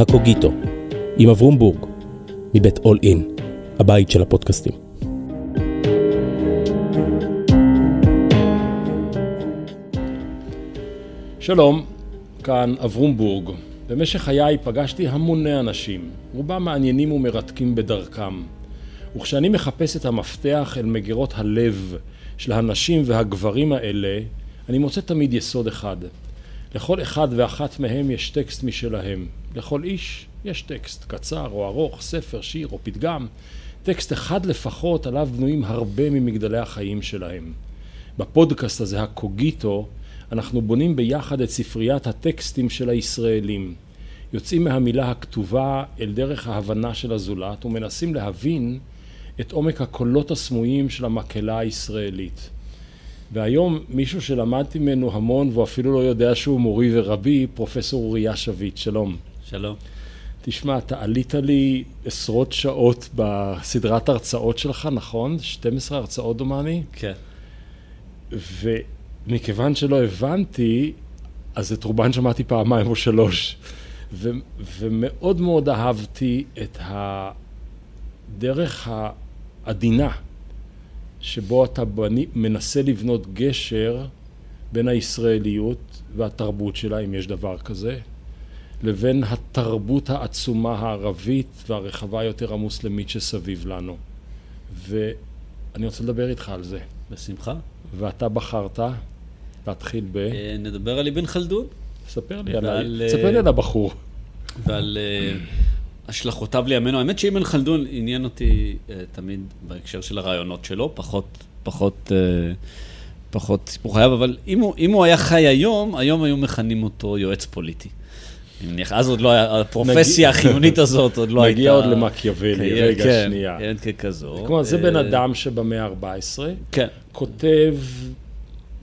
הקוגיטו, עם אברום בורג, מבית אול אין, הבית של הפודקאסטים. שלום, כאן אברום בורג. במשך חיי פגשתי המוני אנשים, רובם מעניינים ומרתקים בדרכם. וכשאני מחפש את המפתח אל מגירות הלב של הנשים והגברים האלה, אני מוצא תמיד יסוד אחד. לכל אחד ואחת מהם יש טקסט משלהם. לכל איש יש טקסט, קצר או ארוך, ספר, שיר או פתגם. טקסט אחד לפחות עליו בנויים הרבה ממגדלי החיים שלהם. בפודקאסט הזה, הקוגיטו, אנחנו בונים ביחד את ספריית הטקסטים של הישראלים. יוצאים מהמילה הכתובה אל דרך ההבנה של הזולת ומנסים להבין את עומק הקולות הסמויים של המקהלה הישראלית. והיום מישהו שלמדתי ממנו המון והוא אפילו לא יודע שהוא מורי ורבי, פרופסור אוריה שביט, שלום. שלום. תשמע, אתה עלית לי עשרות שעות בסדרת הרצאות שלך, נכון? 12 הרצאות דומני? כן. ומכיוון שלא הבנתי, אז את רובן שמעתי פעמיים או שלוש. ו- ומאוד מאוד אהבתי את הדרך העדינה שבו אתה בני, מנסה לבנות גשר בין הישראליות והתרבות שלה, אם יש דבר כזה, לבין התרבות העצומה הערבית והרחבה יותר המוסלמית שסביב לנו. ואני רוצה לדבר איתך על זה. בשמחה. ואתה בחרת להתחיל ב... אה, נדבר על אבן חלדון. ספר לי, ועל, על, ספר לי על הבחור. ועל אה, השלכותיו לימינו. האמת שאבן חלדון עניין אותי uh, תמיד בהקשר של הרעיונות שלו, פחות, פחות, uh, פחות סיפור חייו, אבל אם הוא, אם הוא היה חי היום, היום היו מכנים אותו יועץ פוליטי. אני מניח, אז עוד לא היה, הפרופסיה החיונית הזאת עוד לא הייתה... נגיע עוד למקיאוולי, רגע, כן, שנייה. כן, ככזו. כלומר, זה בן אדם שבמאה ה-14, כן. כותב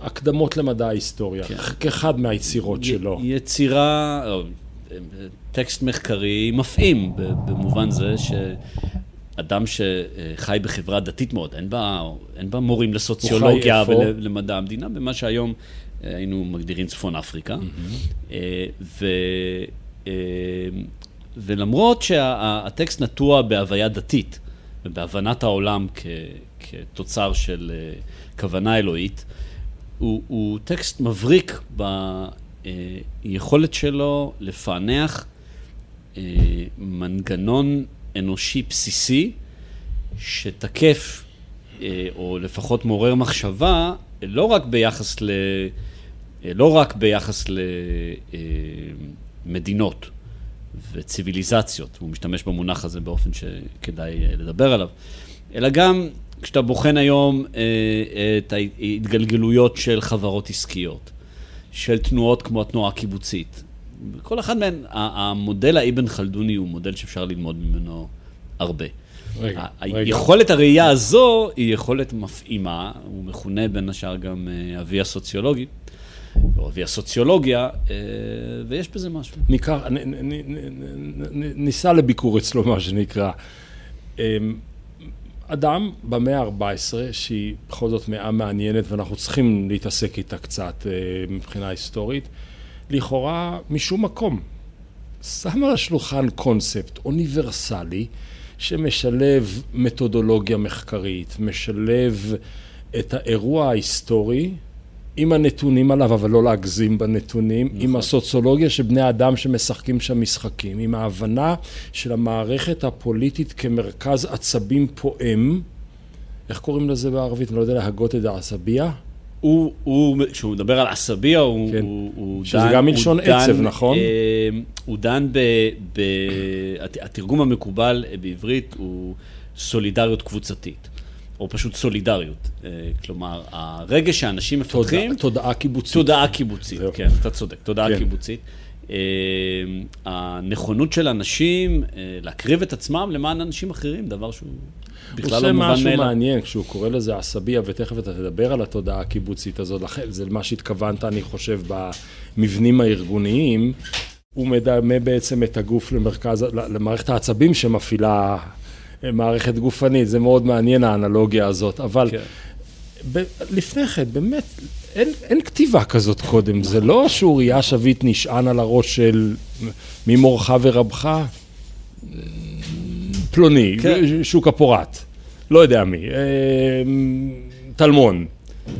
הקדמות למדע ההיסטוריה, כן. כאחד מהיצירות שלו. יצירה, טקסט מחקרי מפעים, במובן זה שאדם שחי בחברה דתית מאוד, אין בה, אין בה מורים לסוציולוגיה ולמדע המדינה, במה שהיום אה, היינו מגדירים צפון אפריקה. Mm-hmm. ו, אה, ולמרות שהטקסט נטוע בהוויה דתית ובהבנת העולם כ, כתוצר של כוונה אלוהית, הוא, הוא טקסט מבריק ביכולת שלו לפענח אה, מנגנון אנושי בסיסי שתקף, אה, או לפחות מעורר מחשבה, לא רק ביחס ל... אה, לא רק ביחס למדינות וציוויליזציות, הוא משתמש במונח הזה באופן שכדאי לדבר עליו, אלא גם כשאתה בוחן היום את ההתגלגלויות של חברות עסקיות, של תנועות כמו התנועה הקיבוצית, כל אחד מהם, המודל האבן חלדוני הוא מודל שאפשר ללמוד ממנו הרבה. רגע, רגע. היכולת הראייה הזו היא יכולת מפעימה, הוא מכונה בין השאר גם אה, אבי הסוציולוגי, או אבי הסוציולוגיה, אה, ויש בזה משהו. ניקח, ניסע לביקור אצלו, מה שנקרא. אדם במאה ה-14, שהיא בכל זאת מאה מעניינת ואנחנו צריכים להתעסק איתה קצת אה, מבחינה היסטורית, לכאורה משום מקום. שם על השולחן קונספט אוניברסלי שמשלב מתודולוגיה מחקרית, משלב את האירוע ההיסטורי עם הנתונים עליו, אבל לא להגזים בנתונים, נכון. עם הסוציולוגיה של בני אדם שמשחקים שם משחקים, עם ההבנה של המערכת הפוליטית כמרכז עצבים פועם, איך קוראים לזה בערבית? אני לא יודע להגות את העצביה. הוא, הוא, כשהוא מדבר על עשביה, הוא, כן. הוא, הוא שזה דן... שזה גם מלשון עצב, דן, נכון? אה, הוא דן ב... ב התרגום המקובל בעברית הוא סולידריות קבוצתית. או פשוט סולידריות. אה, כלומר, הרגש שאנשים מפתחים... תודעה קיבוצית. תודעה קיבוצית, כן, אתה צודק, תודעה כן. קיבוצית. Uh, הנכונות של אנשים uh, להקריב את עצמם למען אנשים אחרים, דבר שהוא בכלל לא מובן מאליו. הוא עושה משהו מעניין, כשהוא קורא לזה עשביה, ותכף אתה תדבר על התודעה הקיבוצית הזאת, זה מה שהתכוונת, אני חושב, במבנים הארגוניים. הוא מדמה בעצם את הגוף למרכז, למערכת העצבים שמפעילה מערכת גופנית, זה מאוד מעניין האנלוגיה הזאת, אבל כן. ב- לפני כן, באמת, אין, אין כתיבה כזאת קודם, זה לא שאוריה שביט נשען על הראש של ממורך ורבך, פלוני, כן. שוק הפורט, לא יודע מי, אה, טלמון.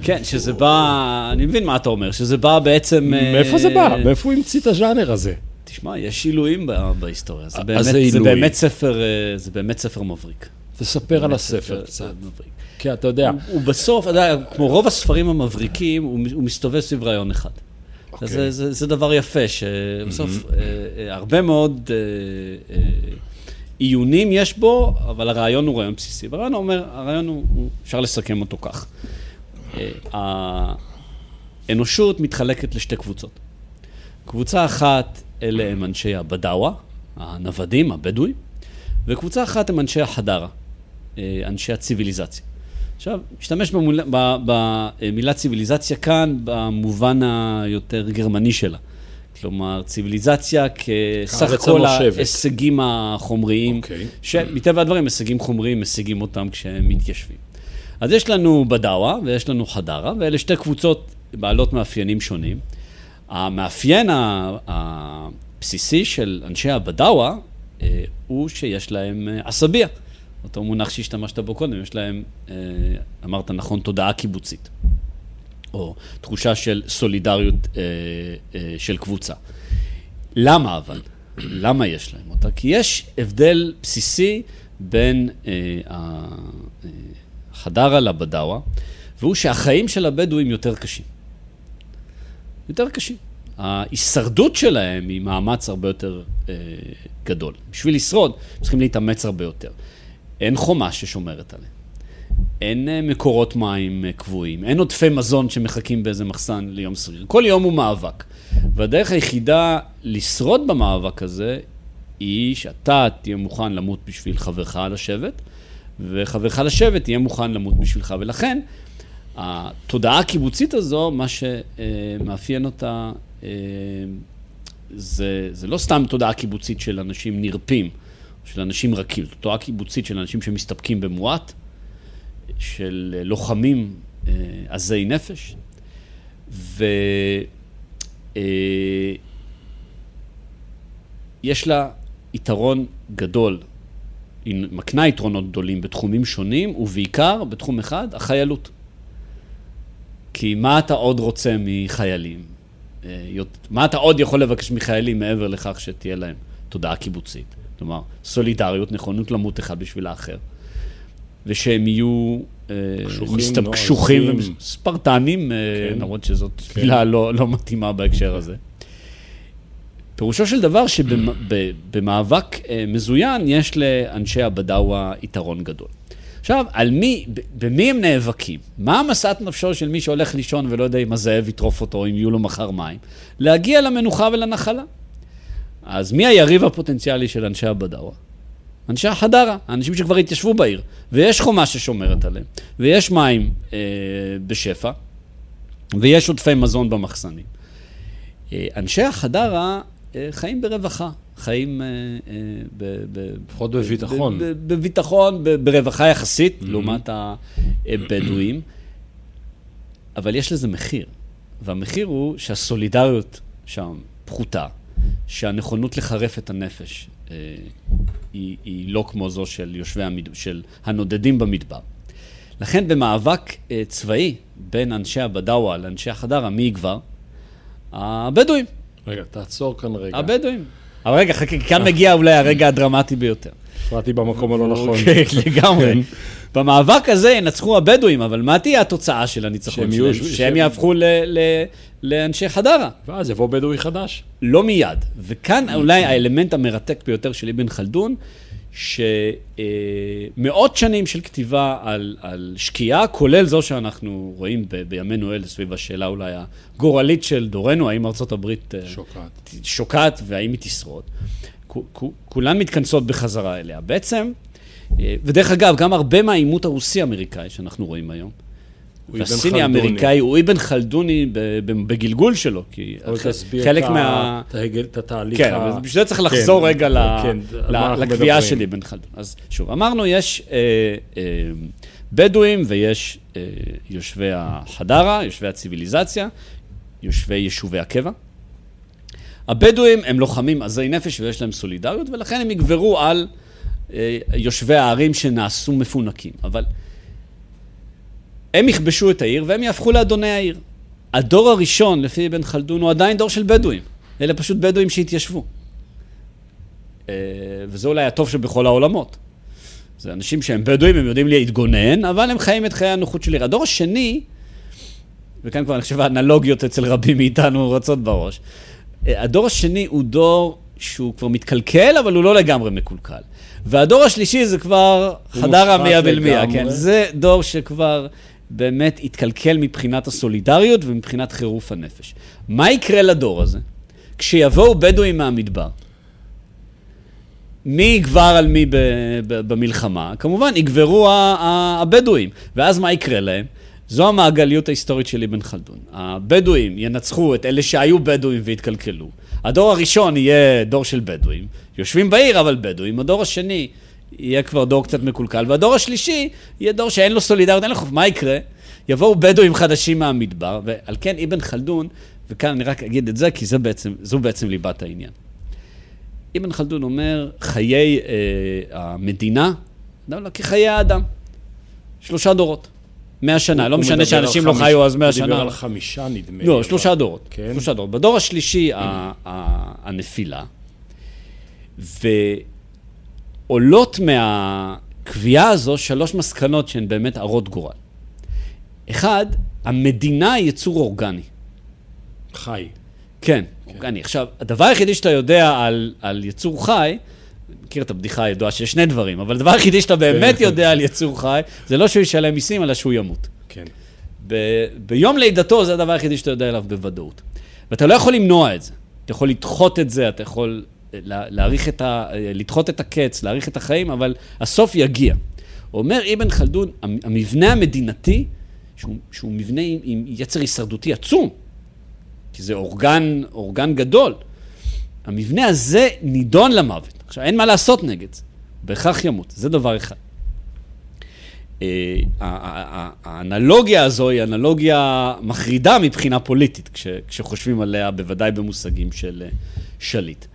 כן, שזה בא, אני מבין מה אתה אומר, שזה בא בעצם... אה, מאיפה זה בא? מאיפה הוא המציא את הז'אנר הזה? תשמע, יש עילויים בהיסטוריה, זה אז באמת, זה זה. באמת ספר, אה, זה באמת ספר מבריק. תספר על הספר קצת. מבריק. כי אתה יודע, הוא- הוא בסוף, אתה יודע, כמו רוב הספרים המבריקים, הוא הוא מסתובב סביב רעיון אחד. אוקיי. אז זה, זה, זה דבר יפה, שבסוף אה, אה, הרבה מאוד אה, אה, עיונים יש בו, אבל הרעיון הוא רעיון בסיסי. והרעיון אומר, הרעיון הוא, הוא אפשר לסכם אותו כך. אה, האנושות מתחלקת לשתי קבוצות. קבוצה אחת, אלה הם אנשי הבדאווה, הנוודים, הבדואים, וקבוצה אחת הם אנשי החדרה, אה, אנשי הציוויליזציה. עכשיו, משתמש במול... במילה ציוויליזציה כאן במובן היותר גרמני שלה. כלומר, ציוויליזציה כסך כל. ההישגים החומריים, אוקיי. שמטבע הדברים הישגים חומריים משיגים אותם כשהם מתיישבים. אז יש לנו בדאווה ויש לנו חדרה, ואלה שתי קבוצות בעלות מאפיינים שונים. המאפיין הבסיסי של אנשי הבדאווה אה, הוא שיש להם אה, עשביה. אותו מונח שהשתמשת בו קודם, יש להם, אה, אמרת נכון, תודעה קיבוצית. או תחושה של סולידריות של קבוצה. למה אבל? למה יש להם אותה? כי יש הבדל בסיסי בין אה, ה- אה, חדרה לבדאווה, והוא שהחיים של הבדואים יותר קשים. יותר קשים. ההישרדות שלהם היא מאמץ הרבה יותר אה, גדול. בשביל לשרוד, צריכים להתאמץ הרבה יותר. אין חומה ששומרת עליהם. אין אה, מקורות מים אה, קבועים, אין עודפי מזון שמחכים באיזה מחסן ליום סריר. כל יום הוא מאבק. והדרך היחידה לשרוד במאבק הזה, היא שאתה תהיה מוכן למות בשביל חברך לשבת, וחברך לשבת יהיה מוכן למות בשבילך. ולכן, התודעה הקיבוצית הזו, מה שמאפיין אותה, אה, זה, זה לא סתם תודעה קיבוצית של אנשים נרפים, של אנשים רכים, זו תודעה קיבוצית של אנשים שמסתפקים במועט, של לוחמים אה, עזי נפש, ו... אה, לה יתרון גדול, היא מקנה יתרונות גדולים בתחומים שונים, ובעיקר בתחום אחד, החיילות. כי מה אתה עוד רוצה מחיילים? אה, מה אתה עוד יכול לבקש מחיילים מעבר לכך שתהיה להם תודעה קיבוצית? כלומר, סולידריות, נכונות למות אחד בשביל האחר. ושהם יהיו אה, קשוחים, ומספרטנים, אה, כן. למרות שזאת כן. מילה לא, לא מתאימה בהקשר הזה. פירושו של דבר שבמאבק מזוין יש לאנשי הבדאווה יתרון גדול. עכשיו, על מי, במי הם נאבקים? מה משאת נפשו של מי שהולך לישון ולא יודע אם הזאב יטרוף אותו, אם יהיו לו מחר מים? להגיע למנוחה ולנחלה. אז מי היריב הפוטנציאלי של אנשי הבדאווה? אנשי החדרה, האנשים שכבר התיישבו בעיר, ויש חומה ששומרת עליהם, ויש מים אה, בשפע, ויש עודפי מזון במחסנים. אה, אנשי החדרה אה, חיים ברווחה, חיים אה, אה, לפחות בביטחון. בביטחון, ברווחה יחסית, לעומת הבדואים, אבל יש לזה מחיר, והמחיר הוא שהסולידריות שם פחותה, שהנכונות לחרף את הנפש אה, היא, היא לא כמו זו של יושבי המד... של הנודדים במדבר. לכן במאבק אה, צבאי בין אנשי הבדאווה לאנשי החדרה, מי יגבר? הבדואים. רגע, תעצור כאן רגע. הבדואים. אבל רגע, חכה, כאן מגיע אולי הרגע הדרמטי ביותר. הפרעתי במקום הלא נכון. אוקיי, לגמרי. כן. במאבק הזה ינצחו הבדואים, אבל מה תהיה התוצאה של הניצחון שלהם? שהם יהפכו לאנשי חדרה. ואז יבוא בדואי חדש. לא מיד. וכאן אולי האלמנט המרתק ביותר של אבן חלדון, שמאות שנים של כתיבה על, על שקיעה, כולל זו שאנחנו רואים ב, בימינו אלה סביב השאלה אולי הגורלית של דורנו, האם ארצות הברית אה, שוקעת. שוקעת והאם היא תשרוד. כולן מתכנסות בחזרה אליה. בעצם, אה, ודרך אגב, גם הרבה מהעימות הרוסי-אמריקאי שאנחנו רואים היום, והסיני חלדוני. האמריקאי הוא אבן חלדוני בגלגול שלו, כי תסביר חלק מה... ההגל- את התהליך כן. אבל בשביל זה צריך לחזור רגע כן, אנחנו לקביעה. של אבן חלדון. אז שוב, אמרנו, יש אה, אה, בדואים ויש אה, יושבי החדרה, יושבי הציוויליזציה, יושבי יישובי הקבע. הבדואים הם לוחמים עזי נפש ויש להם סולידריות, ולכן הם יגברו על יושבי הערים שנעשו מפונקים. אבל הם יכבשו את העיר והם יהפכו לאדוני העיר. הדור הראשון, לפי אבן חלדון, הוא עדיין דור של בדואים. אלה פשוט בדואים שהתיישבו. אה, וזה אולי הטוב שבכל העולמות. זה אנשים שהם בדואים, הם יודעים להתגונן, אבל הם חיים את חיי הנוחות של עיר. הדור השני, וכאן כבר אני חושב האנלוגיות אצל רבים מאיתנו רצות בראש, אה, הדור השני הוא דור שהוא כבר מתקלקל, אבל הוא לא לגמרי מקולקל. והדור השלישי זה כבר חדר המיה בלמיה, כן? זה דור שכבר באמת התקלקל מבחינת הסולידריות ומבחינת חירוף הנפש. מה יקרה לדור הזה? כשיבואו בדואים מהמדבר, מי יגבר על מי במלחמה? כמובן, יגברו הבדואים. ואז מה יקרה להם? זו המעגליות ההיסטורית של אבן חלדון. הבדואים ינצחו את אלה שהיו בדואים והתקלקלו. הדור הראשון יהיה דור של בדואים, יושבים בעיר אבל בדואים. הדור השני יהיה כבר דור קצת מקולקל, והדור השלישי יהיה דור שאין לו סולידריות, אין לו חוב. מה יקרה? יבואו בדואים חדשים מהמדבר, ועל כן אבן חלדון, וכאן אני רק אגיד את זה, כי זה בעצם, זו בעצם ליבת העניין. אבן חלדון אומר, חיי אה, המדינה, לא, כחיי האדם. שלושה דורות. מאה שנה, לא משנה שאנשים לא חיו אז מאה שנה. הוא דיבר על חמישה נדמה לי. לא, שלושה דורות. כן. שלושה דורות. בדור השלישי הנפילה, ועולות מהקביעה הזו שלוש מסקנות שהן באמת הרות גורל. אחד, המדינה היא יצור אורגני. חי. כן, כן, אורגני. עכשיו, הדבר היחידי שאתה יודע על, על יצור חי, מכיר את הבדיחה הידועה שיש שני דברים, אבל הדבר היחידי שאתה באמת יודע על יצור חי, זה לא שהוא ישלם מיסים, אלא שהוא ימות. כן. ב- ביום לידתו זה הדבר היחידי שאתה יודע עליו בוודאות. ואתה לא יכול למנוע את זה. אתה יכול לדחות את זה, אתה יכול להאריך את ה... לדחות את הקץ, להאריך את החיים, אבל הסוף יגיע. אומר אבן חלדון, המבנה המדינתי, שהוא, שהוא מבנה עם, עם יצר הישרדותי עצום, כי זה אורגן, אורגן גדול, המבנה הזה נידון למוות. עכשיו, אין מה לעשות נגד זה, בהכרח ימות, זה דבר אחד. אה, האנלוגיה הזו היא אנלוגיה מחרידה מבחינה פוליטית, כשחושבים עליה בוודאי במושגים של אה, שליט.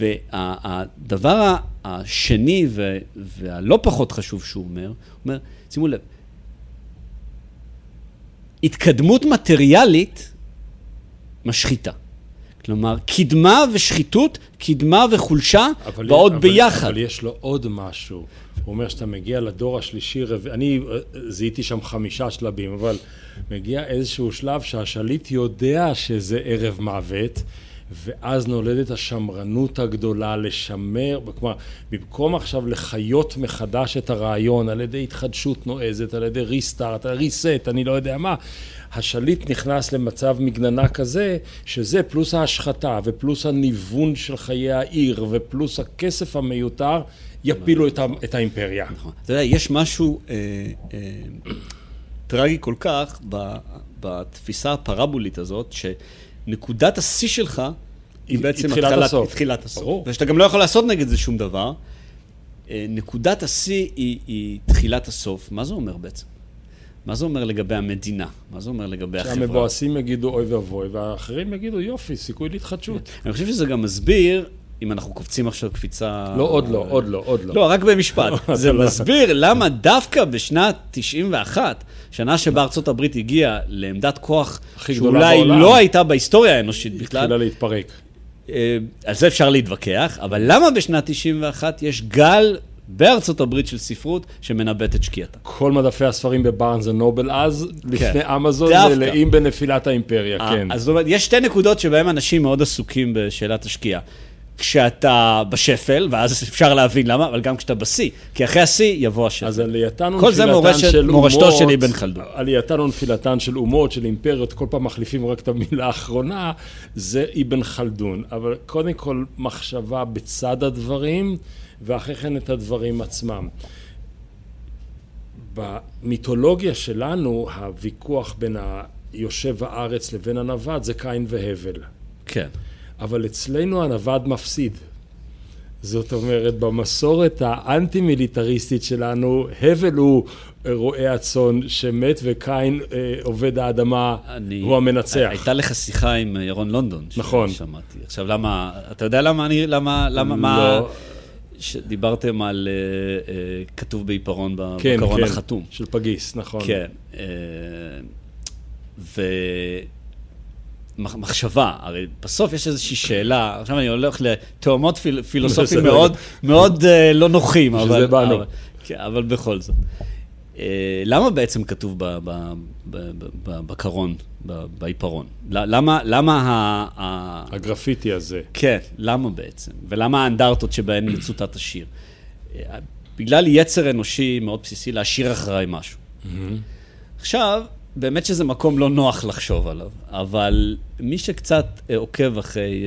והדבר השני והלא פחות חשוב שהוא אומר, הוא אומר, שימו לב, התקדמות מטריאלית משחיתה. כלומר, קדמה ושחיתות, קדמה וחולשה באות אבל, ביחד. אבל יש לו עוד משהו. הוא אומר שאתה מגיע לדור השלישי, רב... אני אה, זיהיתי שם חמישה שלבים, אבל מגיע איזשהו שלב שהשליט יודע שזה ערב מוות, ואז נולדת השמרנות הגדולה לשמר, כלומר, במקום עכשיו לחיות מחדש את הרעיון על ידי התחדשות נועזת, על ידי ריסטארט, ריסט, אני לא יודע מה, השליט נכנס למצב מגננה כזה, שזה פלוס ההשחתה ופלוס הניוון של חיי העיר ופלוס הכסף המיותר, יפילו את, את האימפריה. נכון. אתה יודע, יש משהו אה, אה, טרגי כל כך בתפיסה הפרבולית הזאת, שנקודת השיא שלך היא בעצם תחילת הסוף. תחילת הסוף. ברור. ושאתה גם לא יכול לעשות נגד זה שום דבר. אה, נקודת השיא היא, היא תחילת הסוף. מה זה אומר בעצם? מה זה אומר לגבי המדינה? מה זה אומר לגבי החברה? שהמבואסים יגידו אוי ואבוי, והאחרים יגידו יופי, סיכוי להתחדשות. אני חושב שזה גם מסביר, אם אנחנו קופצים עכשיו קפיצה... לא, עוד לא, עוד לא, עוד לא. לא, רק במשפט. זה לא. מסביר למה דווקא בשנת 91, שנה שבה ארצות הברית הגיעה לעמדת כוח שאולי לא הייתה בהיסטוריה האנושית בכלל. התחילה להתפרק. אה, על זה אפשר להתווכח, אבל למה בשנת 91 יש גל בארצות הברית של ספרות שמנבט את שקיעתה. כל מדפי הספרים בבארנס ונובל אז, כן. לפני אמזון, מלאים בנפילת האימפריה, 아, אה, כן. אז זאת אומרת, יש שתי נקודות שבהן אנשים מאוד עסוקים בשאלת השקיעה. כשאתה בשפל, ואז אפשר להבין למה, אבל גם כשאתה בשיא, כי אחרי השיא יבוא השפל. אז עלייתן ונפילתן של אומות... כל זה מורשתו של אבן חלדון. עלייתן ונפילתן של אומות, של אימפריות, כל פעם מחליפים רק את המילה האחרונה, זה אבן חלדון. אבל קודם כל, מחשבה בצד הדברים. ואחרי כן את הדברים עצמם. במיתולוגיה שלנו, הוויכוח בין היושב הארץ לבין הנווד זה קין והבל. כן. אבל אצלנו הנווד מפסיד. זאת אומרת, במסורת האנטי-מיליטריסטית שלנו, הבל הוא רועה הצאן שמת וקין אה, עובד האדמה אני, הוא המנצח. הייתה לך שיחה עם ירון לונדון. נכון. שמעתי. עכשיו, למה, אתה יודע למה אני, למה, למה, לא. מה... שדיברתם על uh, uh, כתוב בעיפרון כן, בקרון כן, החתום. של פגיס, נכון. כן. Uh, ומחשבה, הרי בסוף יש איזושהי שאלה, עכשיו אני הולך לתאומות פיל, פילוסופיים מאוד, מאוד uh, לא נוחים, אבל, אבל, כן, אבל בכל זאת. Uh, למה בעצם כתוב בקרון, בעיפרון? למה, למה ה... הגרפיטי הזה. כן, למה בעצם? ולמה האנדרטות שבהן מצוטט השיר? אה, בגלל יצר אנושי מאוד בסיסי להשאיר אחריי משהו. עכשיו, באמת שזה מקום לא נוח לחשוב עליו, אבל מי שקצת אה, עוקב אחרי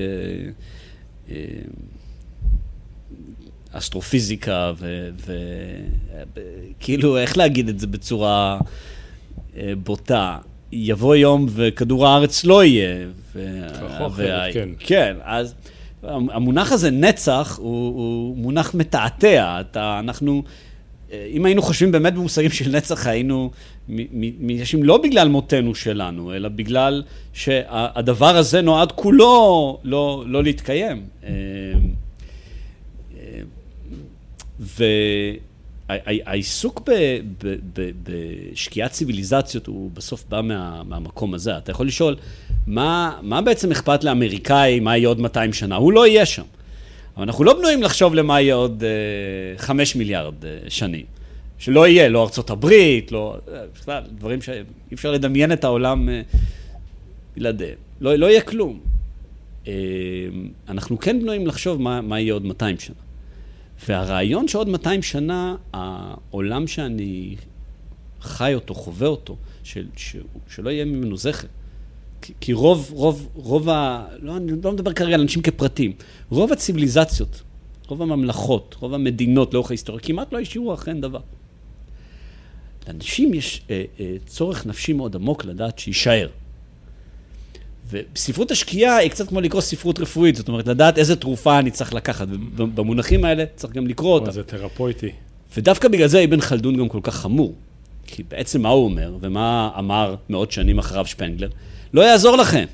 אסטרופיזיקה וכאילו, איך להגיד את זה בצורה בוטה? יבוא יום וכדור הארץ לא יהיה. כן. כן, אז המונח הזה, נצח, הוא, הוא מונח מתעתע. אתה, אנחנו, אם היינו חושבים באמת במושגים של נצח, היינו מיישבים לא בגלל מותנו שלנו, אלא בגלל שהדבר הזה נועד כולו לא, לא להתקיים. אה, אה, ו... העיסוק בשקיעת ציוויליזציות הוא בסוף בא מה, מהמקום הזה. אתה יכול לשאול, מה, מה בעצם אכפת לאמריקאי מה יהיה עוד 200 שנה? הוא לא יהיה שם. אבל אנחנו לא בנויים לחשוב למה יהיה עוד uh, 5 מיליארד uh, שנים. שלא יהיה, לא ארצות הברית, לא... בכלל, דברים שאי אפשר לדמיין את העולם בלעדיהם. לא, לא יהיה כלום. אנחנו כן בנויים לחשוב מה, מה יהיה עוד 200 שנה. והרעיון שעוד 200 שנה, העולם שאני חי אותו, חווה אותו, של, ש, שלא יהיה ממנו זכר. כי, רוב, רוב, רוב ה... לא, אני לא מדבר כרגע על אנשים כפרטים. רוב הציוויליזציות, רוב הממלכות, רוב המדינות לאורך ההיסטוריה, כמעט לא השאירו אכן דבר. לאנשים יש אה, אה, צורך נפשי מאוד עמוק לדעת שיישאר. וספרות השקיעה היא קצת כמו לקרוא ספרות רפואית, זאת אומרת, לדעת איזה תרופה אני צריך לקחת. ובמונחים האלה צריך גם לקרוא אותה. זה תרפויטי. ודווקא בגלל זה אבן חלדון גם כל כך חמור. כי בעצם מה הוא אומר, ומה אמר מאות שנים אחריו שפנגלר? לא יעזור לכם.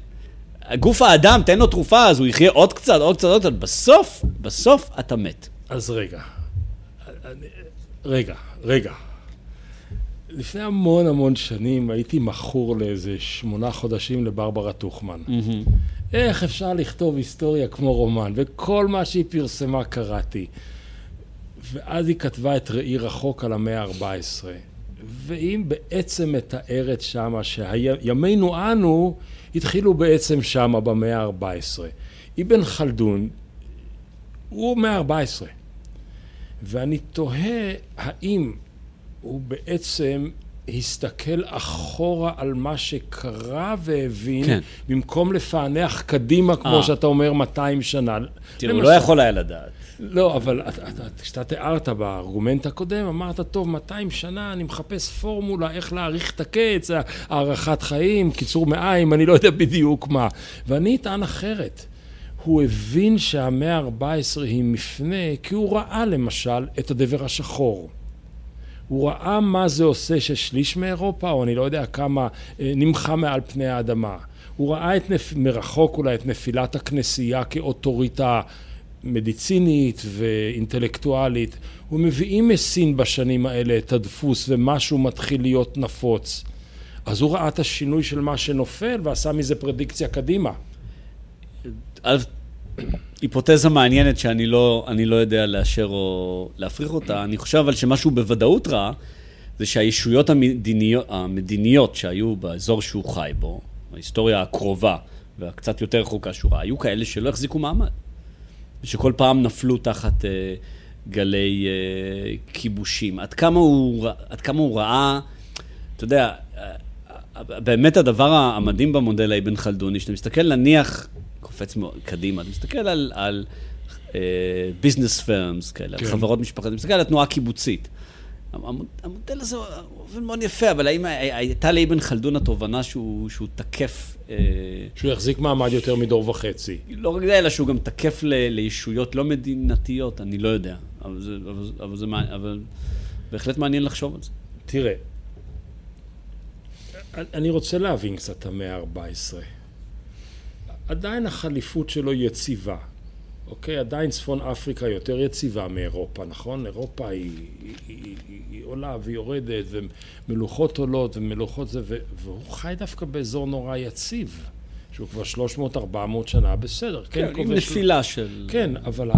גוף האדם, תן לו תרופה, אז הוא יחיה עוד קצת, עוד קצת, עוד קצת. בסוף, בסוף אתה מת. אז רגע. רגע, רגע. לפני המון המון שנים הייתי מכור לאיזה שמונה חודשים לברברה טוכמן. Mm-hmm. איך אפשר לכתוב היסטוריה כמו רומן? וכל מה שהיא פרסמה קראתי. ואז היא כתבה את ראי רחוק על המאה ה-14. והיא בעצם מתארת שמה שימינו אנו התחילו בעצם שמה במאה ה-14. אבן חלדון הוא מאה ה-14. ואני תוהה האם הוא בעצם הסתכל אחורה על מה שקרה והבין, כן. במקום לפענח קדימה, כמו 아. אה. שאתה אומר, 200 שנה. תראו, הוא לא יכול היה לדעת. לא, אבל כשאתה תיארת בארגומנט הקודם, אמרת, טוב, 200 שנה, אני מחפש פורמולה איך להאריך את הקץ, הארכת חיים, קיצור מעיים, אני לא יודע בדיוק מה. ואני אטען אחרת. הוא הבין שהמאה ה-14 היא מפנה, כי הוא ראה למשל את הדבר השחור. הוא ראה מה זה עושה ששליש מאירופה, או אני לא יודע כמה, אה, נמחה מעל פני האדמה. הוא ראה את נפ... מרחוק אולי את נפילת הכנסייה כאוטוריטה מדיצינית ואינטלקטואלית. הוא מביאים מסין בשנים האלה את הדפוס ומשהו מתחיל להיות נפוץ. אז הוא ראה את השינוי של מה שנופל ועשה מזה פרדיקציה קדימה. היפותזה מעניינת שאני לא, לא יודע לאשר או להפריך אותה. אני חושב אבל שמשהו בוודאות רע, זה שהישויות המדיניות, המדיניות שהיו באזור שהוא חי בו, ההיסטוריה הקרובה והקצת יותר רחוקה שהוא ראה, היו כאלה שלא החזיקו מעמד. ושכל פעם נפלו תחת uh, גלי uh, כיבושים. עד כמה, הוא, עד כמה הוא ראה, אתה יודע, uh, באמת הדבר המדהים במודל האבן חלדוני, שאתה מסתכל נניח קופץ קדימה, אתה מסתכל על, על ביזנס uh, פרמס כאלה, כן. על חברות משפחתיות, אתה מסתכל על התנועה הקיבוצית. המודל הזה עובד מאוד יפה, אבל האם הייתה לאבן חלדון התובנה שהוא, שהוא תקף... אה, שהוא יחזיק מעמד יותר מדור וחצי. לא רק זה, אלא שהוא גם תקף ל, לישויות לא מדינתיות, אני לא יודע. אבל זה, אבל, אבל זה אבל בהחלט מעניין לחשוב על זה. תראה, אני רוצה להבין קצת את המאה ה-14. עדיין החליפות שלו יציבה. אוקיי? עדיין צפון אפריקה יותר יציבה מאירופה, נכון? אירופה היא, היא, היא, היא, היא עולה והיא יורדת, ומלוכות עולות ומלוכות זה, והוא חי דווקא באזור נורא יציב, שהוא כבר 300-400 שנה בסדר. כן, כן עם נפילה של... כן, אבל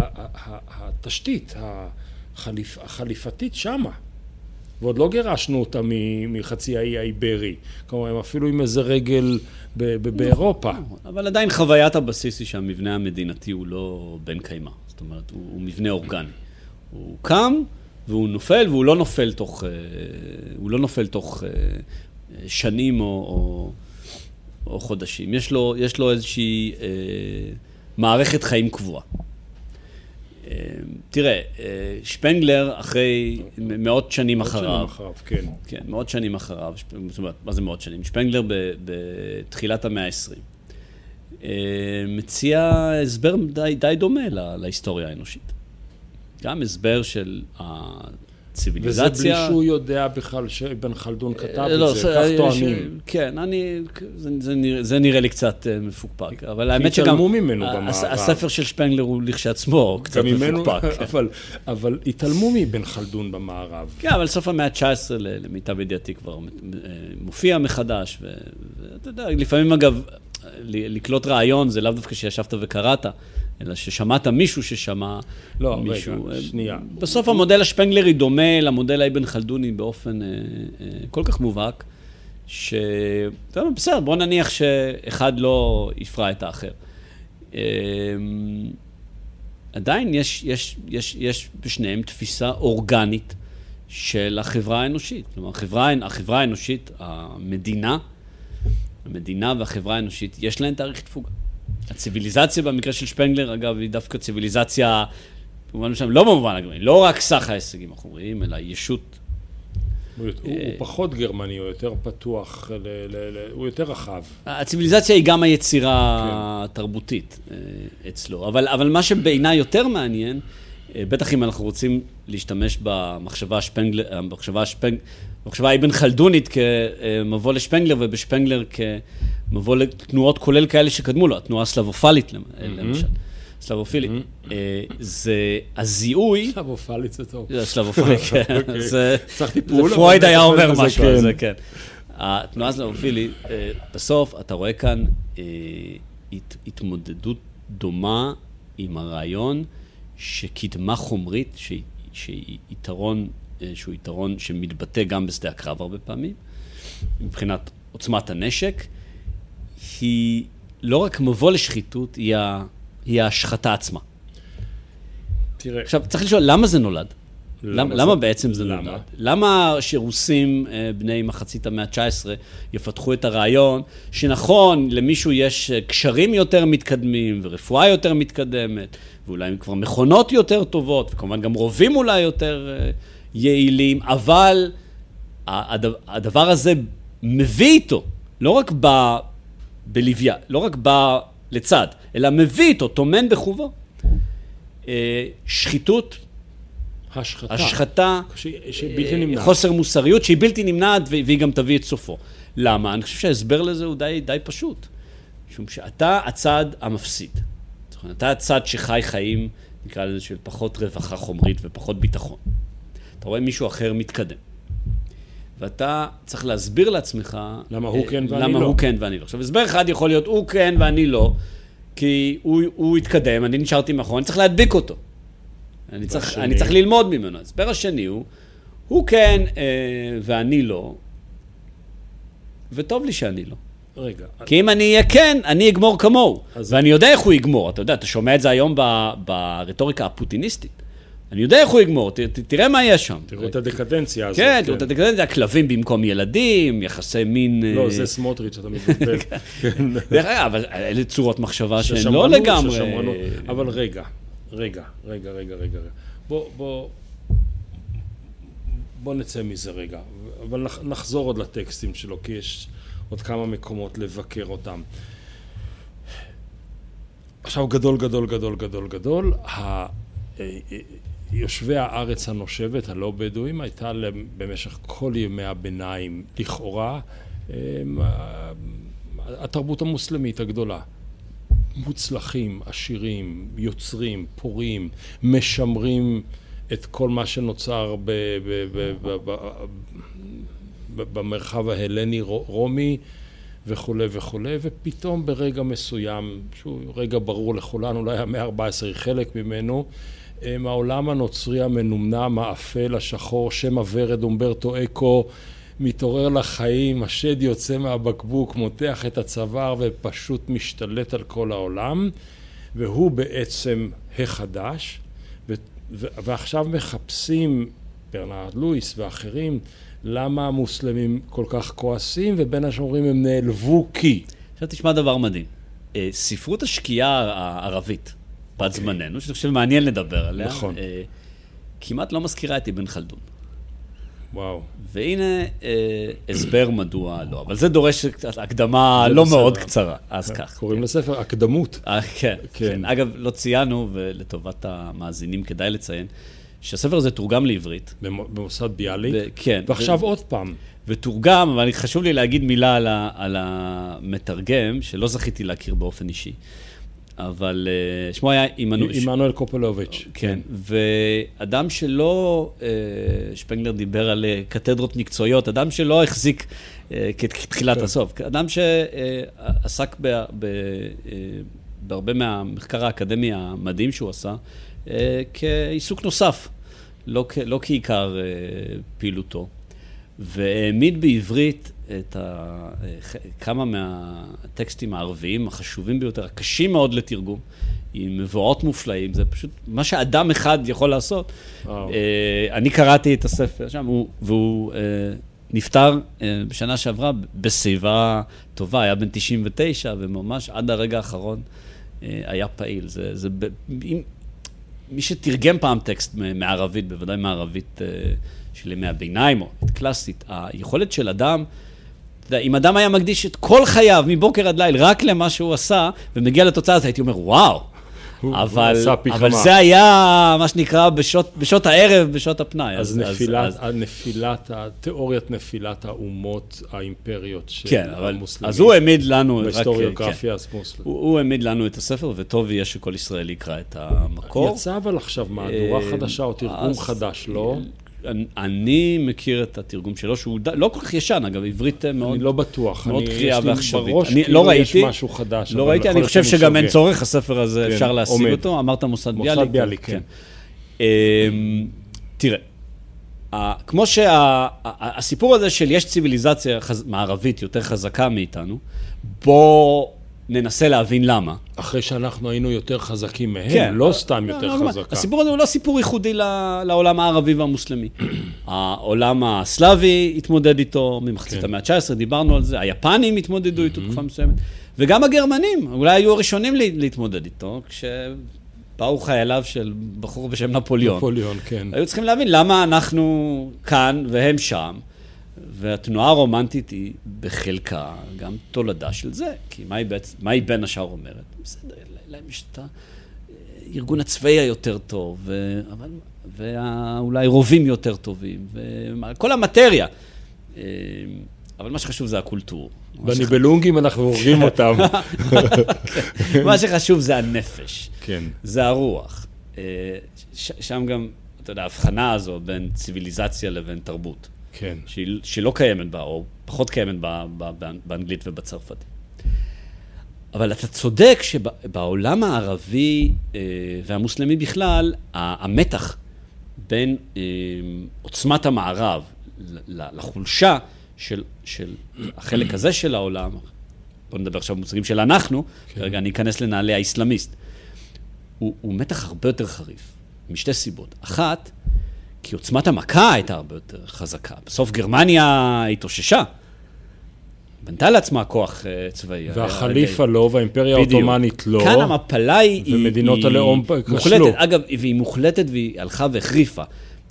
התשתית החליפ, החליפתית שמה. ועוד לא גירשנו אותה מחצי האי האיברי. כלומר, הם אפילו עם איזה רגל באירופה. נכון, אבל עדיין חוויית הבסיס היא שהמבנה המדינתי הוא לא בן קיימא. זאת אומרת, הוא, הוא מבנה אורגני. הוא קם והוא נופל, והוא לא נופל תוך, אה, הוא לא נופל תוך אה, שנים או, או, או חודשים. יש לו, יש לו איזושהי אה, מערכת חיים קבועה. תראה, שפנגלר אחרי מאות שנים אחריו, מאות שנים אחריו, כן. כן, מאות שנים אחריו, זאת אומרת, מה זה מאות שנים? שפנגלר בתחילת המאה ה-20 מציע הסבר די, די דומה להיסטוריה האנושית. גם הסבר של ציוויליזציה. וזה בלי שהוא יודע בכלל שאבן חלדון כתב את לא, זה, כך טוענים. כן, אני, זה, זה, נראה, זה נראה לי קצת אה, מפוקפק, אבל האמת שגם... התעלמו ממנו במערב. הספר של שפנגלר הוא לכשעצמו קצת מפוקפק. אבל, אבל התעלמו מבן חלדון במערב. כן, אבל סוף המאה ה-19, למיטב ידיעתי, כבר אה, מופיע מחדש, ואתה יודע, לפעמים אגב, לקלוט רעיון זה לאו דווקא שישבת וקראת. אלא ששמעת מישהו ששמע לא, מישהו. לא, רגע, שנייה. בסוף המודל השפנגלרי דומה למודל האבן חלדוני באופן אה, אה, כל כך מובהק, ש... טוב, בסדר, בוא נניח שאחד לא יפרע את האחר. אה, עדיין יש, יש, יש, יש בשניהם תפיסה אורגנית של החברה האנושית. כלומר, החברה, החברה האנושית, המדינה, המדינה והחברה האנושית, יש להן תאריך תפוגה. הציוויליזציה במקרה של שפנגלר, אגב, היא דווקא ציוויליזציה, במובן מסוים, לא במובן הגרמני, לא רק סך ההישגים החומריים, אלא ישות. הוא פחות גרמני, הוא יותר פתוח, הוא יותר רחב. הציוויליזציה היא גם היצירה כן. התרבותית אה, אצלו, אבל מה שבעיניי יותר מעניין, בטח אם אנחנו רוצים להשתמש במחשבה השפנגלר, במחשבה השפנגלר, במחשבה האבן חלדונית כמבוא לשפנגלר ובשפנגלר כמבוא לתנועות כולל כאלה שקדמו לו, התנועה הסלבופלית למשל. סלבופילית. אה, זה הזיהוי... סלבופלית זה טוב. זה סלבופילית, כן. אוקיי. צריך טיפול. פרויד היה אומר משהו על זה, כן. התנועה הסלבופילית, אה, בסוף אתה רואה כאן התמודדות דומה עם הרעיון שקדמה חומרית, שהיא יתרון, אה, שהוא יתרון שמתבטא גם בשדה הקרב הרבה פעמים, מבחינת עוצמת הנשק, היא לא רק מבוא לשחיתות, היא, ה, היא ההשחתה עצמה. תראה... עכשיו, צריך לשאול, למה זה נולד? למה, למה בעצם זה למה? נולד? למה שרוסים אה, בני מחצית המאה ה-19 יפתחו את הרעיון שנכון, למישהו יש אה, קשרים יותר מתקדמים ורפואה יותר מתקדמת, ואולי כבר מכונות יותר טובות, וכמובן גם רובים אולי יותר אה, יעילים, אבל הדבר הזה מביא איתו, לא רק ב... בלוויה, לא רק בא לצד, אלא מביא איתו, טומן בחובו, שחיתות השחתה. השחתה, שהיא בלתי נמנעת. חוסר מוסריות שהיא בלתי נמנעת והיא גם תביא את סופו. למה? אני חושב שההסבר לזה הוא די, די פשוט. משום שאתה הצד המפסיד. אתה הצד שחי חיים, נקרא לזה, של פחות רווחה חומרית ופחות ביטחון. אתה רואה מישהו אחר מתקדם. ואתה צריך להסביר לעצמך... למה הוא כן ואני למה לא. למה הוא כן ואני לא. עכשיו, הסבר אחד יכול להיות, הוא כן ואני לא, כי הוא, הוא התקדם, אני נשארתי מאחור, אני צריך להדביק אותו. אני צריך, אני צריך ללמוד ממנו. ההסבר השני הוא, הוא כן אה, ואני לא, וטוב לי שאני לא. רגע. כי אם אני אהיה כן, אני אגמור כמוהו. אז... ואני יודע איך הוא יגמור. אתה יודע, אתה שומע את זה היום ב, ברטוריקה הפוטיניסטית. אני יודע איך הוא יגמור, ת, ת, תראה מה יש שם. תראו את הדקדנציה הזאת. כן, תראו את כן. הדקדנציה, הכלבים במקום ילדים, יחסי מין... לא, אה, זה סמוטריץ', אתה מתבלבל. דרך אגב, אבל אלה צורות מחשבה שהן לא לגמרי... אבל רגע, רגע, רגע, רגע, רגע. בוא, בוא, בוא נצא מזה רגע, אבל נחזור עוד לטקסטים שלו, כי יש עוד כמה מקומות לבקר אותם. עכשיו גדול, גדול, גדול, גדול, גדול, יושבי הארץ הנושבת, הלא בדואים, הייתה במשך כל ימי הביניים, לכאורה, התרבות המוסלמית הגדולה. מוצלחים, עשירים, יוצרים, פורים, משמרים את כל מה שנוצר ב, ב, ב, ב, ב, במרחב ההלני-רומי וכולי וכולי, ופתאום ברגע מסוים, שהוא רגע ברור לכולנו, אולי המאה ה-14 היא חלק ממנו, העולם הנוצרי המנומנם, האפל, השחור, שם הוורד, אומברטו אקו, מתעורר לחיים, השד יוצא מהבקבוק, מותח את הצוואר ופשוט משתלט על כל העולם, והוא בעצם החדש, ו- ו- ועכשיו מחפשים, ברנרד לואיס ואחרים, למה המוסלמים כל כך כועסים, ובין השאר אומרים הם נעלבו כי. עכשיו תשמע דבר מדהים. אה, ספרות השקיעה הערבית, בת okay. אוקיי. זמננו, שאני חושב מעניין לדבר עליה, נכון. אה, כמעט לא מזכירה את אבן חלדון. וואו. והנה אה, הסבר מדוע לא, אבל זה דורש הקדמה לא בסדר. מאוד קצרה, אז כן, כך. קוראים כן. לספר הקדמות. אה, כן, כן, כן. אגב, לא ציינו, ולטובת המאזינים כדאי לציין, שהספר הזה תורגם לעברית. במוסד ביאליק? ו- כן. ועכשיו ו- עוד פעם. ותורגם, אבל חשוב לי להגיד מילה על, ה- על המתרגם, שלא זכיתי להכיר באופן אישי. אבל uh, שמו היה עמנואל. עמנואל קופולוביץ'. כן, ואדם שלא, uh, שפנגלר דיבר על uh, קתדרות מקצועיות, אדם שלא החזיק uh, כתחילת כן. הסוף, אדם שעסק ב, ב, uh, בהרבה מהמחקר האקדמי המדהים שהוא עשה, כעיסוק נוסף, לא, לא כעיקר uh, פעילותו. והעמיד בעברית את ה... כמה מהטקסטים הערביים החשובים ביותר, הקשים מאוד לתרגום, עם מבואות מופלאים, זה פשוט מה שאדם אחד יכול לעשות. וואו. אה, אני קראתי את הספר שם, והוא אה, נפטר אה, בשנה שעברה בשיבה טובה, היה בן 99, וממש עד הרגע האחרון היה פעיל. זה, זה, אם, מי שתרגם פעם טקסט מערבית, בוודאי מערבית של ימי הביניים, או קלאסית, היכולת של אדם... אם אדם היה מקדיש את כל חייו, מבוקר עד ליל, רק למה שהוא עשה, ומגיע לתוצאה הזאת, הייתי אומר, וואו. אבל, אבל זה היה, מה שנקרא, בשעות, בשעות הערב, בשעות הפנאי. אז, אז, נפילת, אז, אז... נפילת, תיאוריית נפילת האומות, האימפריות של כן, המוסלמים. אז הוא העמיד לנו, בהיסטוריוגרפיה כן, הוא, הוא העמיד לנו את הספר, וטוב יהיה שכל ישראל יקרא את המקור. יצא אבל עכשיו מהדורה אה, חדשה או תרגום אז, חדש, לא? אני מכיר את התרגום שלו, שהוא ד... לא כל כך ישן, אגב, עברית מאוד... אני לא בטוח. מאוד קריאה ועכשווית. אני כאילו לא ראיתי, יש משהו חדש. לא ראיתי, אני חושב שגם אין צורך, הספר הזה, כן, אפשר להשיג עומד. אותו. אמרת מוסד ביאליק. מוסד ביאליק, כן. כן. אמ, תראה, כמו שהסיפור הזה של יש ציוויליזציה מערבית יותר חזקה מאיתנו, בוא... ננסה להבין למה. אחרי שאנחנו היינו יותר חזקים מהם, כן, לא סתם יותר לא, לא, חזקה. הסיפור הזה הוא לא סיפור ייחודי לעולם הערבי והמוסלמי. העולם הסלאבי התמודד איתו ממחצית כן. המאה ה-19, דיברנו על זה, היפנים התמודדו איתו תקופה מסוימת, וגם הגרמנים, אולי היו הראשונים להתמודד איתו, כשבאו חייליו של בחור בשם נפוליאון. נפוליאון, כן. היו צריכים להבין למה אנחנו כאן והם שם. והתנועה הרומנטית היא בחלקה גם תולדה של זה, כי מה היא, בעצ... מה היא בין השאר אומרת? בסדר, להם יש את הארגון הצבאי היותר טוב, ו... אבל... ואולי רובים יותר טובים, וכל המטריה. אה, אבל מה שחשוב זה הקולטור. בניבלונגים אנחנו הורגים אותם. מה שחשוב זה הנפש. כן. זה הרוח. אה, שם גם, אתה יודע, ההבחנה הזו בין ציוויליזציה לבין תרבות. כן. שהיא, שלא קיימת בה, או פחות קיימת בה, בה, באנגלית ובצרפתית. אבל אתה צודק שבעולם הערבי אה, והמוסלמי בכלל, המתח בין אה, עוצמת המערב לחולשה של, של החלק הזה של העולם, בוא נדבר עכשיו במושגים של אנחנו, כן. כרגע אני אכנס לנעלי האסלאמיסט, הוא, הוא מתח הרבה יותר חריף, משתי סיבות. אחת, כי עוצמת המכה הייתה הרבה יותר חזקה. בסוף גרמניה התאוששה. בנתה לעצמה כוח uh, צבאי. והחליפה לא, והאימפריה העות'מאנית לא. כאן המפלה היא... ומדינות היא הלאום כשלו. אגב, והיא מוחלטת והיא הלכה והחריפה.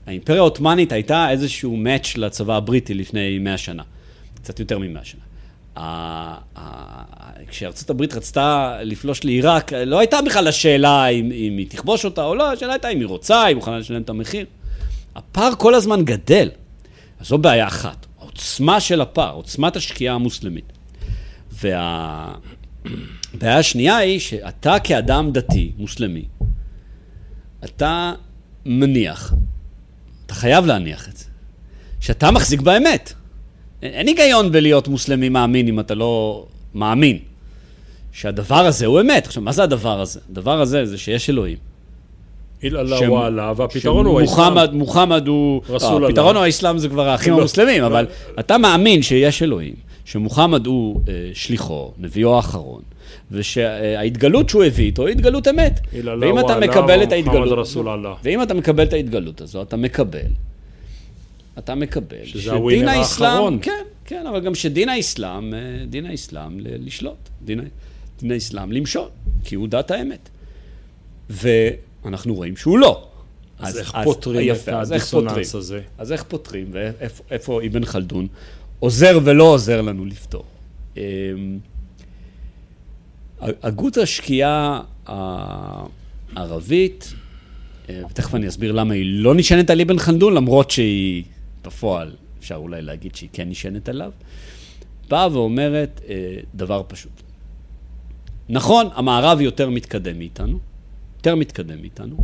האימפריה העות'מאנית הייתה איזשהו מאץ' לצבא הבריטי לפני 100 שנה, קצת יותר מ-100 שנה. כשארצות הברית רצתה לפלוש לעיראק, לא הייתה בכלל השאלה אם, אם היא תכבוש אותה או לא, השאלה הייתה אם היא רוצה, אם היא מוכנה לשלם את המחיר. הפער כל הזמן גדל, אז זו בעיה אחת. העוצמה של הפער, עוצמת השקיעה המוסלמית. והבעיה השנייה היא שאתה כאדם דתי, מוסלמי, אתה מניח, אתה חייב להניח את זה, שאתה מחזיק באמת. אין היגיון בלהיות מוסלמי מאמין אם אתה לא מאמין שהדבר הזה הוא אמת. עכשיו, מה זה הדבר הזה? הדבר הזה זה שיש אלוהים. אילאללה וואלה, והפתרון הוא האסלאם. מוחמד הוא... לא, הפתרון הוא האסלאם זה כבר האחים לא, המוסלמים, לא. אבל אתה מאמין שיש אלוהים, שמוחמד הוא אה, שליחו, נביאו האחרון, ושההתגלות שהוא הביא איתו היא התגלות אמת. ואם אתה מקבל את ההתגלות, ואם אתה מקבל את ההתגלות הזו, אתה מקבל אתה מקבל. שזה הווינר האחרון. כן, כן, אבל גם שדין האסלאם, אה, דין האסלאם לשלוט, דין האסלאם למשול, כי הוא דת האמת. ואנחנו רואים שהוא לא. אז, אז איך אז, פותרים יפה, את הדיסוננס הזה? אז איך פותרים, ואיפה אבן חלדון עוזר ולא עוזר לנו לפתור? אמ, הגות השקיעה הערבית, אה, ותכף אני אסביר למה היא לא נשענת על אבן חלדון, למרות שהיא בפועל, אפשר אולי להגיד שהיא כן נשענת עליו, באה ואומרת אה, דבר פשוט. נכון, המערב יותר מתקדם מאיתנו, יותר מתקדם מאיתנו,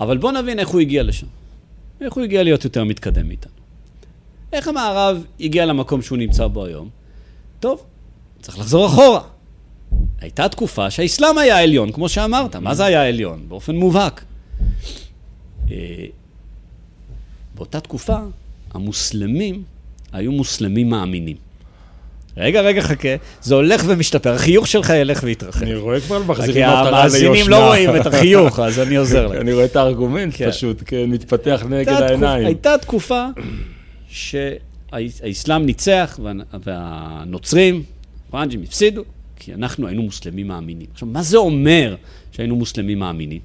אבל בואו נבין איך הוא הגיע לשם. איך הוא הגיע להיות יותר מתקדם מאיתנו. איך המערב הגיע למקום שהוא נמצא בו היום? טוב, צריך לחזור אחורה. הייתה תקופה שהאסלאם היה עליון, כמו שאמרת. מה זה היה עליון? באופן מובהק. אה, באותה תקופה, המוסלמים היו מוסלמים מאמינים. רגע, רגע, חכה, זה הולך ומשתפר, החיוך שלך ילך ויתרחב. אני רואה כבר מחזירים מטרה ליושנה. כי המאזינים לא רואים את החיוך, אז אני עוזר להם. אני רואה את הארגומנט כן. פשוט, כן, מתפתח נגד העיניים. הייתה תקופה שהאסלאם ניצח והנוצרים, הפרנג'ים הפסידו, כי אנחנו היינו מוסלמים מאמינים. עכשיו, מה זה אומר שהיינו מוסלמים מאמינים?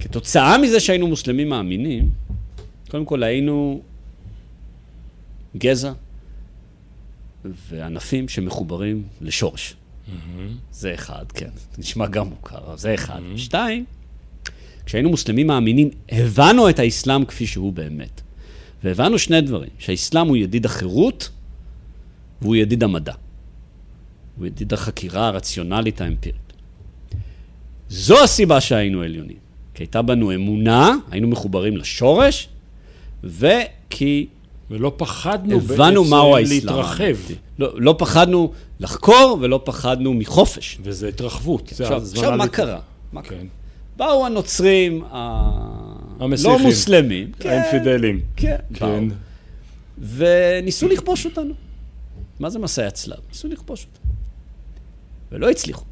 כתוצאה מזה שהיינו מוסלמים מאמינים, קודם כל היינו גזע וענפים שמחוברים לשורש. Mm-hmm. זה אחד, כן, נשמע גם מוכר, זה אחד. Mm-hmm. שתיים, כשהיינו מוסלמים מאמינים, הבנו את האסלאם כפי שהוא באמת. והבנו שני דברים, שהאסלאם הוא ידיד החירות והוא ידיד המדע. הוא ידיד החקירה הרציונלית האמפירית. זו הסיבה שהיינו עליונים. כי הייתה בנו אמונה, היינו מחוברים לשורש, וכי... ולא פחדנו הבנו מהו האסלאם. להתרחב. לא, לא פחדנו לחקור ולא פחדנו מחופש. וזה התרחבות. זה עכשיו, עכשיו מה קרה? מה כן. קרה? באו הנוצרים הלא מוסלמים. כן, האינפידלים. כן, כן. וניסו לכבוש אותנו. מה זה מסעי הצלב? ניסו לכבוש אותנו. ולא הצליחו.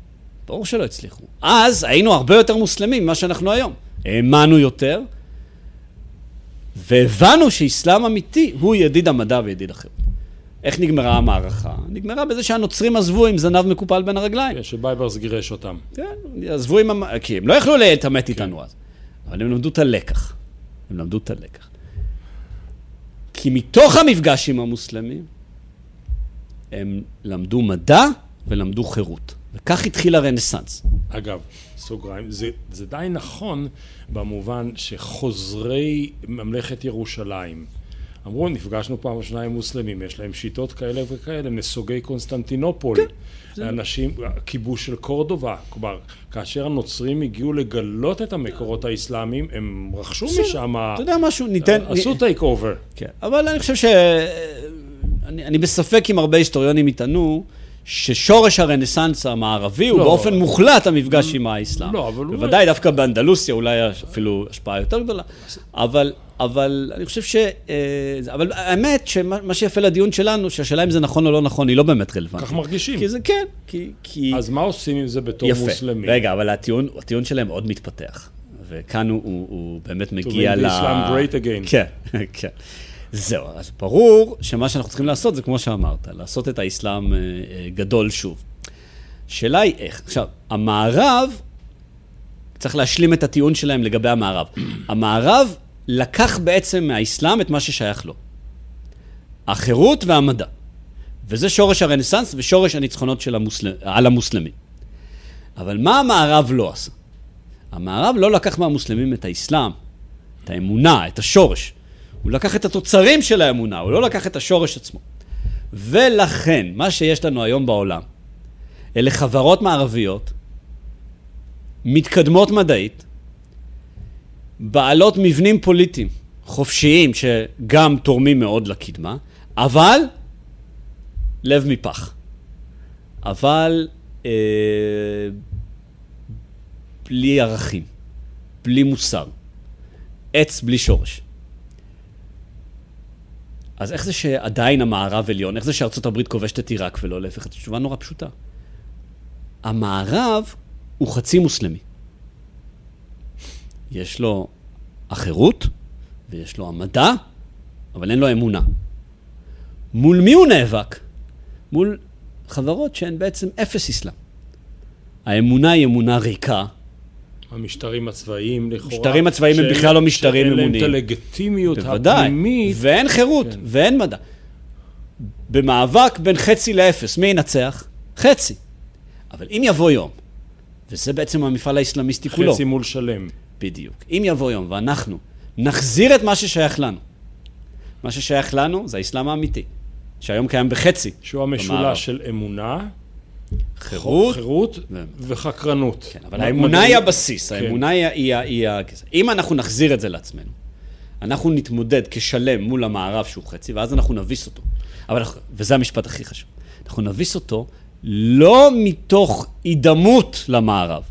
ברור שלא הצליחו. אז היינו הרבה יותר מוסלמים ממה שאנחנו היום. האמנו יותר, והבנו שאסלאם אמיתי הוא ידיד המדע וידיד אחר. איך נגמרה המערכה? נגמרה בזה שהנוצרים עזבו עם זנב מקופל בין הרגליים. כן, שבייברס גירש אותם. כן, עזבו עם... המ... כי הם לא יכלו להתעמת. איתנו אז. אבל הם למדו את הלקח. הם למדו את הלקח. כי מתוך המפגש עם המוסלמים, הם למדו מדע ולמדו חירות. וכך התחיל הרנסאנס. אגב, סוגריים, זה, זה די נכון במובן שחוזרי ממלכת ירושלים אמרו, נפגשנו פעם ראשונה עם מוסלמים, יש להם שיטות כאלה וכאלה, נסוגי קונסטנטינופול, כן, אנשים, כיבוש של קורדובה, כלומר, כאשר הנוצרים הגיעו לגלות את המקורות האסלאמיים, הם רכשו משם, אתה יודע משהו, ניתן... עשו takeover. כן, אבל אני חושב ש... אני, אני בספק אם הרבה היסטוריונים יטענו ששורש הרנסאנס המערבי הוא לא. באופן מוחלט המפגש עם האסלאם. לא, אבל... בוודאי, דווקא באנדלוסיה אולי אפילו השפעה יותר גדולה. אבל, אבל אני חושב ש... אה, אבל האמת, שמה שיפה לדיון שלנו, שהשאלה אם זה נכון או לא נכון, היא לא באמת רלוונטית. כך מרגישים. כי זה כן, כי... כי... אז מה עושים עם זה בתור יפה. מוסלמי? רגע, אבל הטיעון, הטיעון שלהם מאוד מתפתח. וכאן הוא, הוא, הוא באמת מגיע ל... To make the Islam great again. כן, כן. זהו, אז ברור שמה שאנחנו צריכים לעשות זה כמו שאמרת, לעשות את האסלאם אה, אה, גדול שוב. השאלה היא איך. עכשיו, המערב, צריך להשלים את הטיעון שלהם לגבי המערב. המערב לקח בעצם מהאסלאם את מה ששייך לו. החירות והמדע. וזה שורש הרנסאנס ושורש הניצחונות של המוסלמ... על המוסלמים. אבל מה המערב לא עשה? המערב לא לקח מהמוסלמים את האסלאם, את האמונה, את השורש. הוא לקח את התוצרים של האמונה, הוא לא לקח את השורש עצמו. ולכן, מה שיש לנו היום בעולם, אלה חברות מערביות, מתקדמות מדעית, בעלות מבנים פוליטיים חופשיים שגם תורמים מאוד לקדמה, אבל לב מפח. אבל אה, בלי ערכים, בלי מוסר, עץ בלי שורש. אז איך זה שעדיין המערב עליון? איך זה שארצות הברית כובשת את עיראק ולא להפך? התשובה נורא פשוטה. המערב הוא חצי מוסלמי. יש לו החירות ויש לו המדע, אבל אין לו אמונה. מול מי הוא נאבק? מול חברות שהן בעצם אפס אסלאם. האמונה היא אמונה ריקה. המשטרים הצבאיים לכאורה. המשטרים הצבאיים הם בכלל לא משטרים אמוניים. שאין להם את הלגיטימיות הפנימית. ואין חירות, כן. ואין מדע. במאבק בין חצי לאפס, מי ינצח? חצי. אבל אם יבוא יום, וזה בעצם המפעל האסלאמיסטי כולו. חצי מול שלם. בדיוק. אם יבוא יום ואנחנו נחזיר את מה ששייך לנו, מה ששייך לנו זה האסלאם האמיתי, שהיום קיים בחצי. שהוא המשולש של אמונה, חירות, חירות ו... וחקרנות. כן, אבל האמונה היא הבסיס, כן. האמונה היא, היא, היא, היא... אם אנחנו נחזיר את זה לעצמנו, אנחנו נתמודד כשלם מול המערב שהוא חצי, ואז אנחנו נביס אותו. אבל, וזה המשפט הכי חשוב. אנחנו נביס אותו לא מתוך הידמות למערב.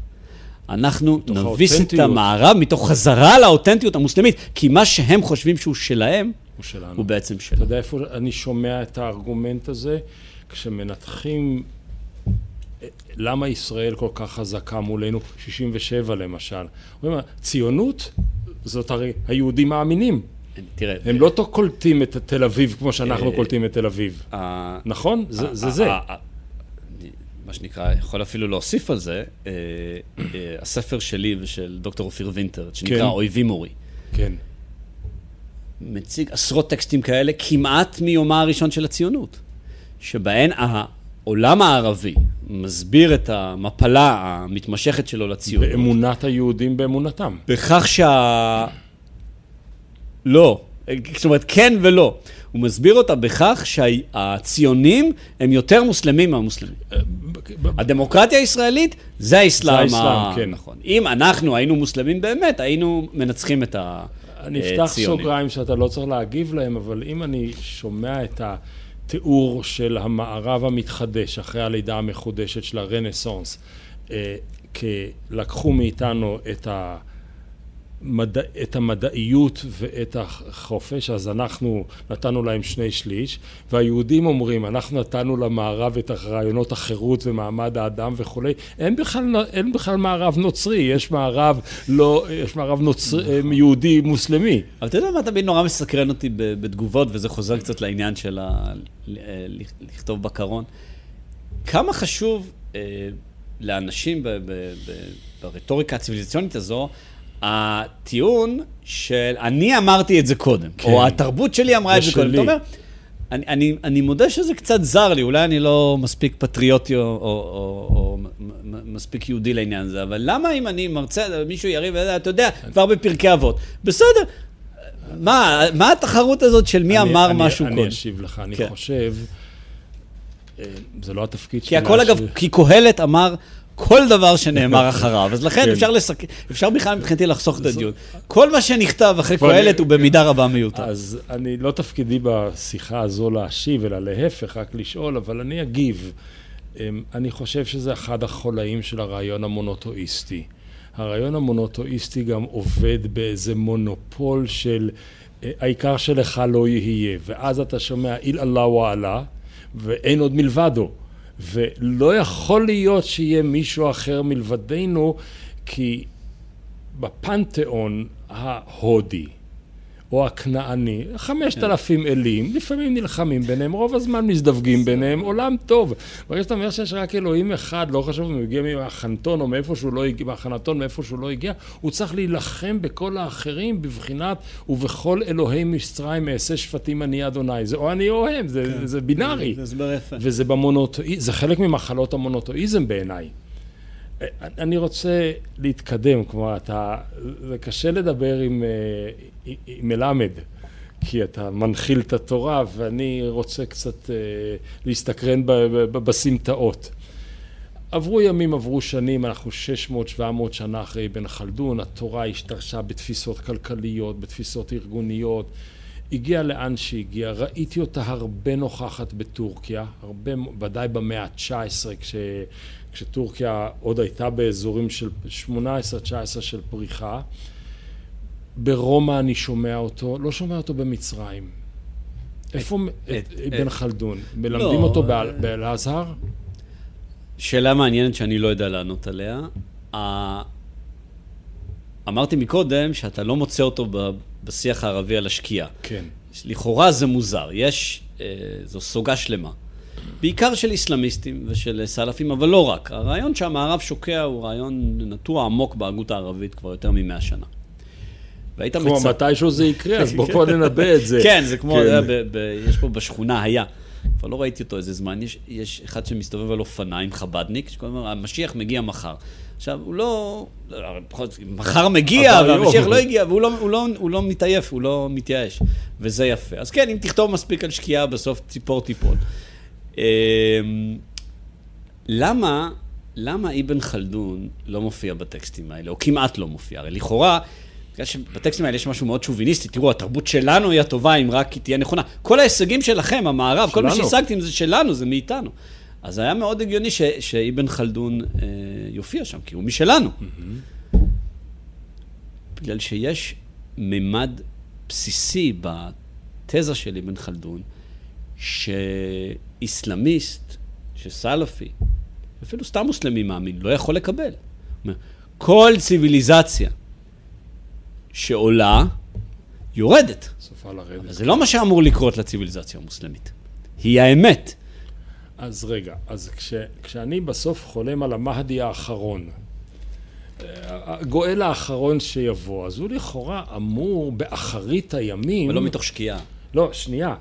אנחנו נביס את המערב מתוך חזרה לאותנטיות המוסלמית, כי מה שהם חושבים שהוא שלהם, הוא שלנו. הוא בעצם שלנו. אתה יודע איפה אני שומע את הארגומנט הזה? כשמנתחים למה ישראל כל כך חזקה מולנו, 67 למשל. אומרים, ציונות זאת הרי היהודים מאמינים. תראה, הם לא קולטים את תל אביב כמו שאנחנו אה, קולטים את תל אביב. נכון? זה זה. מה שנקרא, יכול אפילו להוסיף על זה, אה, אה, הספר שלי ושל דוקטור אופיר וינטר, שנקרא כן. אויבים מורי. כן. מציג עשרות טקסטים כאלה כמעט מיומה הראשון של הציונות, שבהן העולם הערבי מסביר את המפלה המתמשכת שלו לציונות. באמונת היהודים באמונתם. בכך שה... לא. זאת אומרת, כן ולא. הוא מסביר אותה בכך שהציונים הם יותר מוסלמים מהמוסלמים. אה, הדמוקרטיה הישראלית זה האסלאם. זה האסלאם, כן. נכון. אם אנחנו היינו מוסלמים באמת, היינו מנצחים את הציונים. אני אפתח סוגריים שאתה לא צריך להגיב להם, אבל אם אני שומע את התיאור של המערב המתחדש אחרי הלידה המחודשת של הרנסאנס, אה, לקחו מאיתנו את ה... מדע, את המדעיות ואת החופש, אז אנחנו נתנו להם שני שליש, והיהודים אומרים, אנחנו נתנו למערב את רעיונות החירות ומעמד האדם וכולי, אין בכלל, אין בכלל מערב נוצרי, יש מערב, לא, יש מערב נוצרי, נכון. יהודי מוסלמי. אבל אתה יודע מה תמיד נורא מסקרן אותי בתגובות, וזה חוזר קצת לעניין של ה... לכתוב בקרון. כמה חשוב אה, לאנשים ברטוריקה הציוויליזציונית הזו, הטיעון של אני אמרתי את זה קודם, כן. או התרבות שלי אמרה את זה קודם. אתה אומר, אני, אני, אני מודה שזה קצת זר לי, אולי אני לא מספיק פטריוטי או, או, או, או מספיק יהודי לעניין הזה, אבל למה אם אני מרצה, מישהו יריב, אתה יודע, כבר בפרקי אבות, בסדר, מה, מה התחרות הזאת של מי אני, אמר אני, משהו אני קודם? אני אשיב לך, אני כן. חושב, אה, זה לא התפקיד שלי. כי הכל אגב, כי קהלת אמר, כל דבר שנאמר אחריו, אז לכן כן. אפשר, לסק... אפשר בכלל מבחינתי לחסוך את הדיון. כל מה שנכתב אחרי קהלת הוא במידה רבה מיותר. אז אני לא תפקידי בשיחה הזו להשיב, אלא להפך, רק לשאול, אבל אני אגיב. אמ, אני חושב שזה אחד החולאים של הרעיון המונותואיסטי. הרעיון המונותואיסטי גם עובד באיזה מונופול של אה, העיקר שלך לא יהיה, ואז אתה שומע איל אללה וואלה, ואין עוד מלבדו. ולא יכול להיות שיהיה מישהו אחר מלבדנו, כי בפנתיאון ההודי, או הכנעני, חמשת אלפים אלים, לפעמים נלחמים ביניהם, רוב הזמן מזדווגים ביניהם, עולם טוב. ברגע שאתה אומר שיש רק אלוהים אחד, לא חשוב אם הוא הגיע מהחנתון או מאיפה שהוא לא הגיע, מהחנתון מאיפה שהוא לא הגיע, הוא צריך להילחם בכל האחרים בבחינת ובכל אלוהי מצרים אעשה שפטים אני אדוני. זה או אני או הם, זה, כן. זה בינארי. זה הסבר יפה. וזה במונותואיזם, זה חלק ממחלות המונותואיזם בעיניי. אני רוצה להתקדם, כלומר, אתה, זה קשה לדבר עם, אה, עם מלמד, כי אתה מנחיל את התורה, ואני רוצה קצת אה, להסתקרן בסמטאות. עברו ימים, עברו שנים, אנחנו 600-700 שנה אחרי אבן חלדון, התורה השתרשה בתפיסות כלכליות, בתפיסות ארגוניות, הגיעה לאן שהגיעה, ראיתי אותה הרבה נוכחת בטורקיה, הרבה, ודאי במאה ה-19, כש... כשטורקיה עוד הייתה באזורים של 18-19 של פריחה. ברומא אני שומע אותו, לא שומע אותו במצרים. איפה אבן חלדון? מלמדים לא, אותו באל-אזהר? שאלה מעניינת שאני לא יודע לענות עליה. אמרתי מקודם שאתה לא מוצא אותו בשיח הערבי על השקיעה. כן. לכאורה זה מוזר, יש, אה, זו סוגה שלמה. בעיקר של איסלאמיסטים ושל סלאפים, אבל לא רק. הרעיון שהמערב שוקע הוא רעיון נטוע עמוק בהגות הערבית כבר יותר ממאה שנה. והיית כמו מצ... מתישהו זה יקרה, אז בוא כבר ננבא את זה. כן, זה כמו, כן. ב, יש פה בשכונה, היה. כבר לא ראיתי אותו איזה זמן, יש, יש אחד שמסתובב על אופניים, חבדניק, שכל הזמן, המשיח מגיע מחר. עכשיו, הוא לא... מחר מגיע, והמשיח לא הגיע, והוא לא, הוא לא, הוא לא מתעייף, הוא לא מתייאש, וזה יפה. אז כן, אם תכתוב מספיק על שקיעה, בסוף ציפור תיפול. אמ, למה, למה אבן חלדון לא מופיע בטקסטים האלה, או כמעט לא מופיע? הרי לכאורה, בגלל שבטקסטים האלה יש משהו מאוד שוביניסטי, תראו, התרבות שלנו היא הטובה אם רק היא תהיה נכונה. כל ההישגים שלכם, המערב, שלנו. כל מה שהשגתם זה שלנו, זה מאיתנו. אז היה מאוד הגיוני ש, שאבן חלדון אה, יופיע שם, כי הוא משלנו. Mm-hmm. בגלל שיש ממד בסיסי בתזה של אבן חלדון, שאיסלאמיסט, שסלאפי, אפילו סתם מוסלמי מאמין, לא יכול לקבל. כל ציוויליזציה שעולה, יורדת. סופה לרדת. אבל זה לא מה שאמור לקרות לציוויליזציה המוסלמית. היא האמת. אז רגע, אז כש, כשאני בסוף חולם על המהדי האחרון, הגואל האחרון שיבוא, אז הוא לכאורה אמור באחרית הימים... אבל לא מתוך שקיעה. לא, שנייה.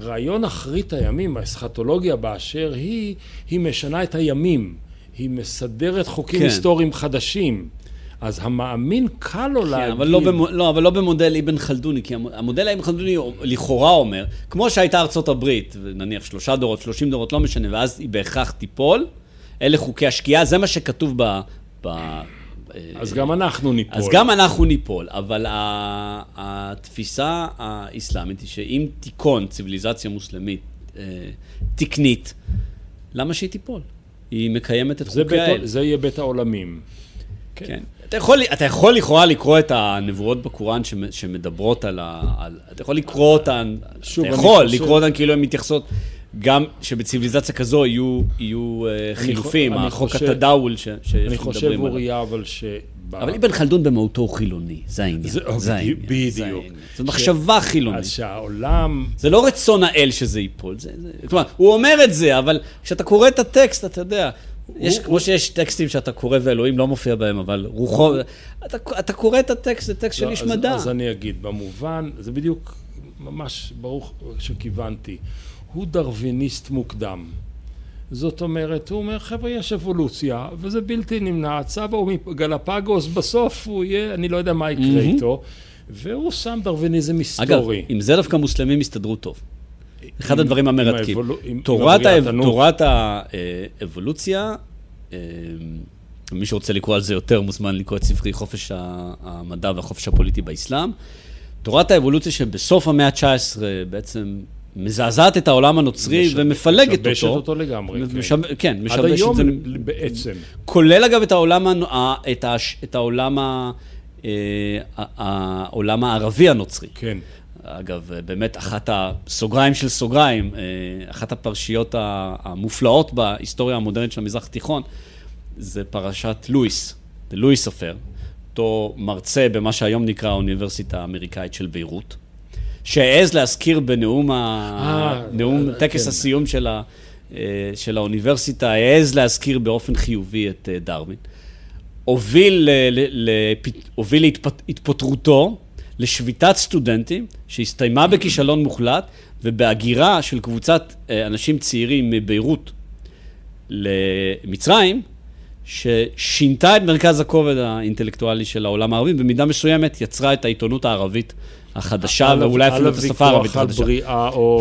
רעיון אחרית הימים, האסכטולוגיה באשר היא, היא משנה את הימים. היא מסדרת חוקים כן. היסטוריים חדשים. אז המאמין קל לו כן, להגיד... אבל לא, במו, לא, אבל לא במודל אבן חלדוני, כי המודל אבן חלדוני לכאורה אומר, כמו שהייתה ארצות הברית, נניח שלושה דורות, שלושים דורות, לא משנה, ואז היא בהכרח תיפול, אלה חוקי השקיעה, זה מה שכתוב ב... ב אז גם אנחנו ניפול. אז גם אנחנו ניפול, אבל התפיסה האסלאמית היא שאם תיכון ציוויליזציה מוסלמית אה, תקנית, למה שהיא תיפול? היא מקיימת את חוקי האל. זה יהיה בית העולמים. כן. כן. אתה יכול, אתה יכול לכאורה לקרוא את הנבואות בקוראן שמדברות על ה... על, אתה יכול לקרוא אותן, שוב, אתה יכול חושב... לקרוא אותן כאילו הן מתייחסות, גם שבציוויליזציה כזו יהיו, יהיו uh, חילופים, החוק התדאול ש, שמדברים עליו. אני חושב, אוריה, אבל ש... אבל אבן חלדון במהותו הוא חילוני, זה העניין. זה, זה העניין. בדיוק. זו מחשבה חילונית. אז שהעולם... זה לא רצון האל שזה ייפול. זה, זה, כלומר, הוא אומר את זה, אבל כשאתה קורא את הטקסט, אתה יודע, יש, הוא, כמו הוא... שיש טקסטים שאתה קורא ואלוהים לא מופיע בהם, אבל רוחו... אתה, אתה קורא את הטקסט, זה טקסט לא, של איש מדע. אז אני אגיד, במובן, זה בדיוק, ממש ברוך שכיוונתי. הוא דרוויניסט מוקדם. זאת אומרת, הוא אומר, חבר'ה, יש אבולוציה, וזה בלתי נמנע, הצבא הוא מגלפגוס, בסוף הוא יהיה, אני לא יודע מה יקרה mm-hmm. איתו, והוא שם דרוויניזם היסטורי. אגב, עם זה דווקא מוסלמים הסתדרו טוב. אחד הדברים המרתקים. תורת, תורת האבולוציה, אה, מי שרוצה לקרוא על זה יותר מוזמן לקרוא את ספרי חופש המדע והחופש הפוליטי באסלאם. תורת האבולוציה שבסוף המאה ה-19 בעצם מזעזעת את העולם הנוצרי מש... ומפלגת אותו. משבשת אותו לגמרי. משב... כן. כן, משבשת עד היום זה... בעצם. כולל אגב את העולם, ה... את ה... את העולם, ה... אה, העולם הערבי הנוצרי. כן. אגב, באמת אחת הסוגריים של סוגריים, אה, אחת הפרשיות המופלאות בהיסטוריה המודרנית של המזרח התיכון, זה פרשת לואיס, לואיס סופר, אותו מרצה במה שהיום נקרא האוניברסיטה האמריקאית של ביירות. שהעז להזכיר בנאום, ה... אה, נאום אה, טקס כן. הסיום של, ה... אה, של האוניברסיטה, העז להזכיר באופן חיובי את דרווין. הוביל, להתפטרותו לשביתת סטודנטים שהסתיימה בכישלון מוחלט ובהגירה של קבוצת אנשים צעירים מביירות למצרים, ששינתה את מרכז הכובד האינטלקטואלי של העולם הערבי, במידה מסוימת יצרה את העיתונות הערבית החדשה, על- ואולי על אפילו את השפה הערבית החדשה.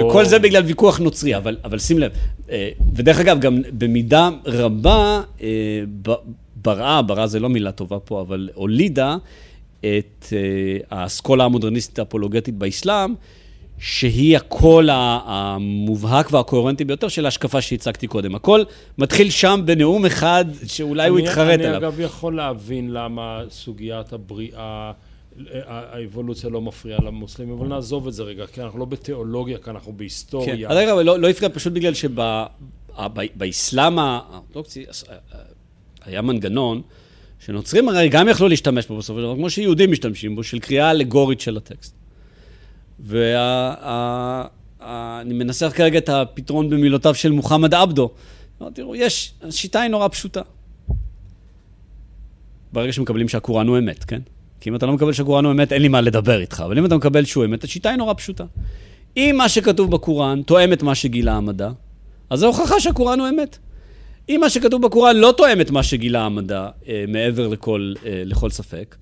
וכל זה בגלל ויכוח נוצרי, אבל, אבל שים לב, אה, ודרך אגב, גם במידה רבה, אה, בראה, בראה זה לא מילה טובה פה, אבל הולידה את אה, האסכולה המודרניסטית האפולוגטית באסלאם, שהיא הקול המובהק והקוהרנטי ביותר של ההשקפה שהצגתי קודם. הכל מתחיל שם בנאום אחד שאולי הוא אני- יתחרט אני עליו. אגב יכול להבין למה סוגיית הבריאה, האבולוציה לא מפריעה למוסלמים, אבל נעזוב את זה רגע, כי אנחנו לא בתיאולוגיה, כי אנחנו כן, בהיסטוריה. רגע, אבל לא, לא הפריע פשוט בגלל שבאסלאם האורתודוקסי היה מנגנון שנוצרים הרי גם יכלו להשתמש בו בסופו של דבר, כמו שיהודים משתמשים בו, של קריאה אלגורית של הטקסט. ואני מנסח כרגע את הפתרון במילותיו של מוחמד עבדו. תראו, יש, השיטה היא נורא פשוטה. ברגע שמקבלים שהקוראן הוא אמת, כן? כי אם אתה לא מקבל שהקוראן הוא אמת, אין לי מה לדבר איתך. אבל אם אתה מקבל שהוא אמת, השיטה היא נורא פשוטה. אם מה שכתוב בקוראן תואם את מה שגילה המדע, אז זו הוכחה שהקוראן הוא אמת. אם מה שכתוב בקוראן לא תואם את מה שגילה המדע, אה, מעבר לכל, אה, לכל ספק,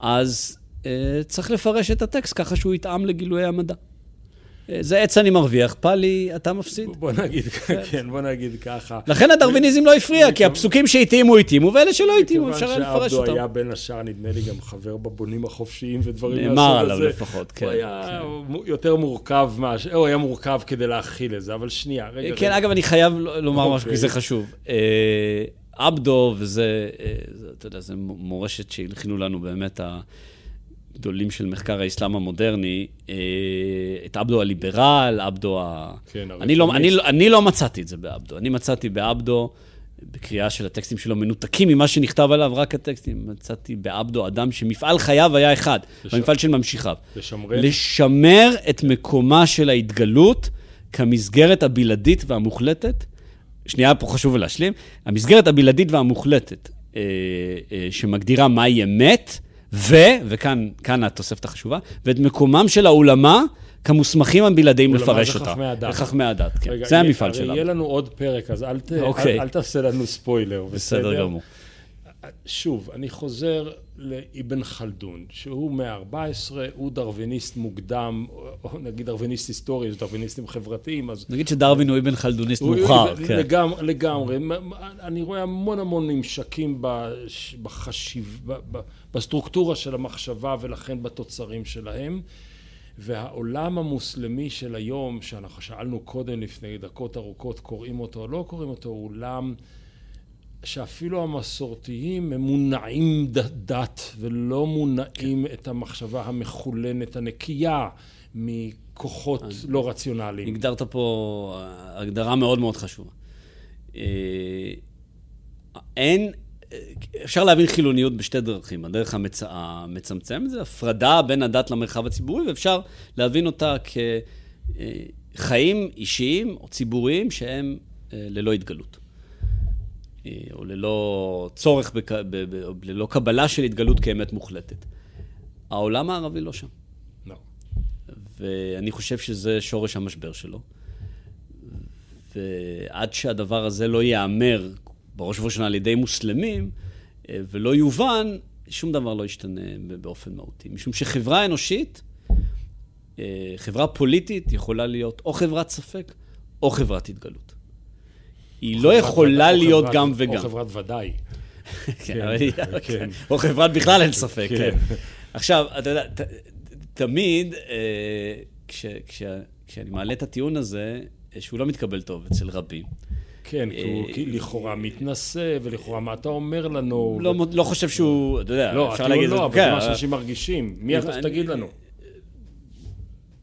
אז אה, צריך לפרש את הטקסט ככה שהוא יתאם לגילויי המדע. אה, זה עץ אני מרוויח, פאלי, אתה מפסיד. בוא נגיד, כן, בוא נגיד ככה. לכן הדרוויניזם לא הפריע, כי הפסוקים שהתאימו התאימו, ואלה שלא התאימו, אפשר היה מכיוון לפרש שעבדו אותם. היה בין השאר, נדמה לי, גם חבר בבונים החופשיים ודברים מהסוג הזה. נאמר עליו לפחות, כן. הוא היה יותר מורכב, מה- הוא היה מורכב כדי להכיל את זה, אבל שנייה, רגע. כן, רגע. אגב, אני חייב לומר משהו, אוקיי. כי זה חשוב. אה, עבדו, וזה, אה, אתה יודע, זה מורשת שהלחינו לנו באמת הגדולים של מחקר האסלאם המודרני. אה, את עבדו הליברל, עבדו ה... כן, אני לא, אני. לא- אני לא מצאתי את זה בעבדו. אני מצאתי בעבדו, בקריאה של הטקסטים שלו, מנותקים ממה שנכתב עליו, רק הטקסטים. מצאתי בעבדו אדם שמפעל חייו היה אחד, לש- במפעל של ממשיכיו. לשמרן. לשמר את מקומה של ההתגלות כמסגרת הבלעדית והמוחלטת. שנייה, פה חשוב להשלים. המסגרת הבלעדית והמוחלטת אה, אה, שמגדירה מהי אמת, ו, וכאן כאן התוספת החשובה, ואת מקומם של העולמה כמוסמכים הבלעדיים לפרש אותה. חכמי הדת. חכמי הדת, כן. רגע, זה יהיה- המפעל שלנו. יהיה לנו עוד פרק, אז אל ת- אוקיי. אל- אל תעשה לנו ספוילר, בסדר גמור. שוב, אני חוזר לאבן חלדון, שהוא מאה ה-14, הוא דרוויניסט מוקדם, או נגיד דרוויניסט היסטורי, יש דרוויניסטים חברתיים, אז... נגיד שדרווין הוא אבן חלדוניסט מאוחר, כן. לגמרי, לגמרי. אני רואה המון המון ממשקים בחשיב... בסטרוקטורה של המחשבה ולכן בתוצרים שלהם. והעולם המוסלמי של היום, שאנחנו שאלנו קודם לפני דקות ארוכות, קוראים אותו או לא קוראים אותו, הוא עולם שאפילו המסורתיים הם מונעים דת ולא מונעים את המחשבה המחולנת, הנקייה מכוחות לא רציונליים. הגדרת פה הגדרה מאוד מאוד חשובה. אה, אין, אה, אפשר להבין חילוניות בשתי דרכים. הדרך המצ... המצמצמת זה הפרדה בין הדת למרחב הציבורי, ואפשר להבין אותה כחיים אישיים או ציבוריים שהם אה, ללא התגלות. אה, או ללא צורך, בק... ב... ב... או ללא קבלה של התגלות כאמת מוחלטת. העולם הערבי לא שם. לא. ואני חושב שזה שורש המשבר שלו. ועד שהדבר הזה לא ייאמר, בראש ובראשונה על ידי מוסלמים, אה, ולא יובן, שום דבר לא ישתנה באופן מהותי. משום שחברה אנושית, אה, חברה פוליטית, יכולה להיות או חברת ספק, או חברת התגלות. היא לא יכולה או להיות גם או וגם. חברת ודאי. כן, היא- כן. או חברת בכלל אין ספק, כן. כן. עכשיו, אתה יודע, תמיד, אה, כש- כש- כשאני מעלה את הטיעון הזה, שהוא לא מתקבל טוב אצל רבים. כן, כי הוא אה, כי לכאורה מתנשא, ולכאורה מה אתה אומר לנו? לא לא חושב שהוא, אתה יודע, לא, אפשר להגיד... לא, אבל כן, זה מה שאנשים מרגישים. מי אתה שתגיד לנו?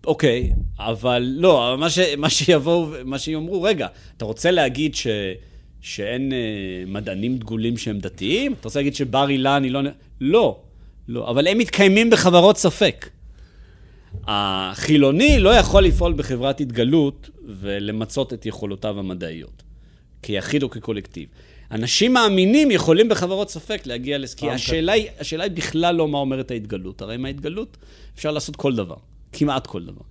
אוקיי, אבל לא, אבל מה, ש, מה שיבואו, מה שיאמרו, רגע, אתה רוצה להגיד ש, שאין אה, מדענים דגולים שהם דתיים? אתה רוצה להגיד שבר אילן היא לא... לא, לא, אבל הם מתקיימים בחברות ספק. החילוני לא יכול לפעול בחברת התגלות ולמצות את יכולותיו המדעיות, כיחיד או כקולקטיב. אנשים מאמינים יכולים בחברות ספק להגיע לס... כי השאלה היא, השאלה היא בכלל לא מה אומרת ההתגלות. הרי עם ההתגלות אפשר לעשות כל דבר, כמעט כל דבר.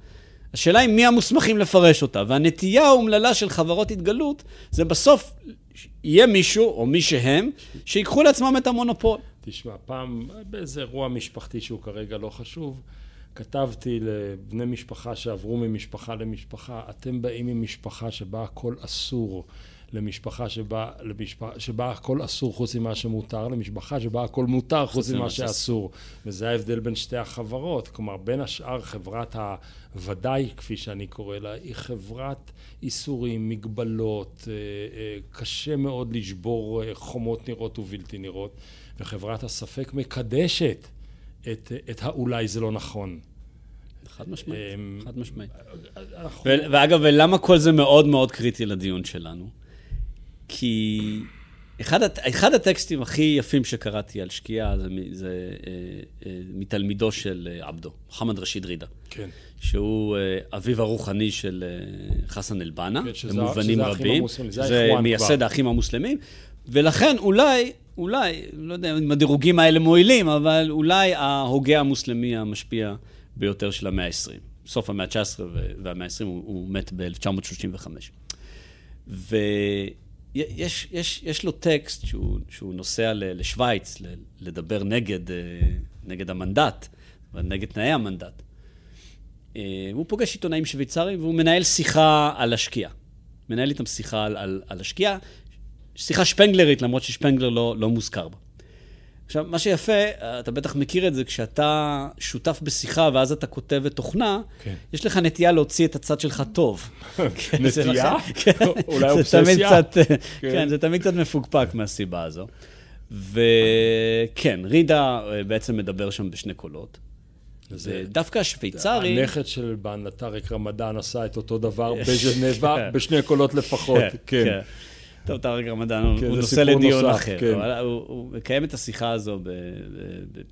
השאלה היא מי המוסמכים לפרש אותה, והנטייה האומללה של חברות התגלות זה בסוף יהיה מישהו, או מי שהם, שיקחו לעצמם את המונופול. תשמע, פעם באיזה אירוע משפחתי שהוא כרגע לא חשוב, כתבתי לבני משפחה שעברו ממשפחה למשפחה, אתם באים ממשפחה שבה הכל אסור. למשפחה שבה, למשפחה, שבה הכל אסור חוץ ממה שמותר, למשפחה שבה הכל מותר חוץ ממה שאסור. וזה ההבדל בין שתי החברות. כלומר, בין השאר חברת הוודאי, כפי שאני קורא לה, היא חברת איסורים, מגבלות, אה, אה, קשה מאוד לשבור אה, חומות נראות ובלתי נראות, וחברת הספק מקדשת את, את האולי זה לא נכון. חד משמעית, חד משמעית. ואגב, ולמה כל זה מאוד מאוד קריטי לדיון שלנו? כי אחד, אחד הטקסטים הכי יפים שקראתי על שקיעה זה, זה אה, אה, מתלמידו של אה, עבדו, מוחמד רשיד רידה. כן. שהוא אה, אביו הרוחני של אה, חסן אל-בנה, כן, במובנים רבים. זה, זה מייסד האחים המוסלמים, ולכן אולי, אולי, לא יודע אם הדירוגים האלה מועילים, אבל אולי ההוגה המוסלמי המשפיע ביותר של המאה ה-20. סוף המאה ה-19 והמאה ה-20, הוא, הוא מת ב-1935. ו... יש, יש, יש לו טקסט שהוא, שהוא נוסע לשוויץ לדבר נגד, אה, נגד המנדט, נגד תנאי המנדט. אה, הוא פוגש עיתונאים שוויצרים והוא מנהל שיחה על השקיעה. מנהל איתם שיחה על, על, על השקיעה, שיחה שפנגלרית, למרות ששפנגלר לא, לא מוזכר בה. עכשיו, מה שיפה, אתה בטח מכיר את זה, כשאתה שותף בשיחה ואז אתה כותב את תוכנה, כן. יש לך נטייה להוציא את הצד שלך טוב. כן, נטייה? כן, אולי אובססיה? קצת, כן. כן, זה תמיד קצת מפוקפק מהסיבה הזו. וכן, רידה אה, בעצם מדבר שם בשני קולות. זה דווקא השוויצרי... הנכד של בנטריק רמדאן עשה את אותו דבר בז'נבה, בשני קולות לפחות, כן. טוב, טארק רמדאן כן, הוא נושא לדיון אחר. כן. הוא, מקיים את השיחה הזו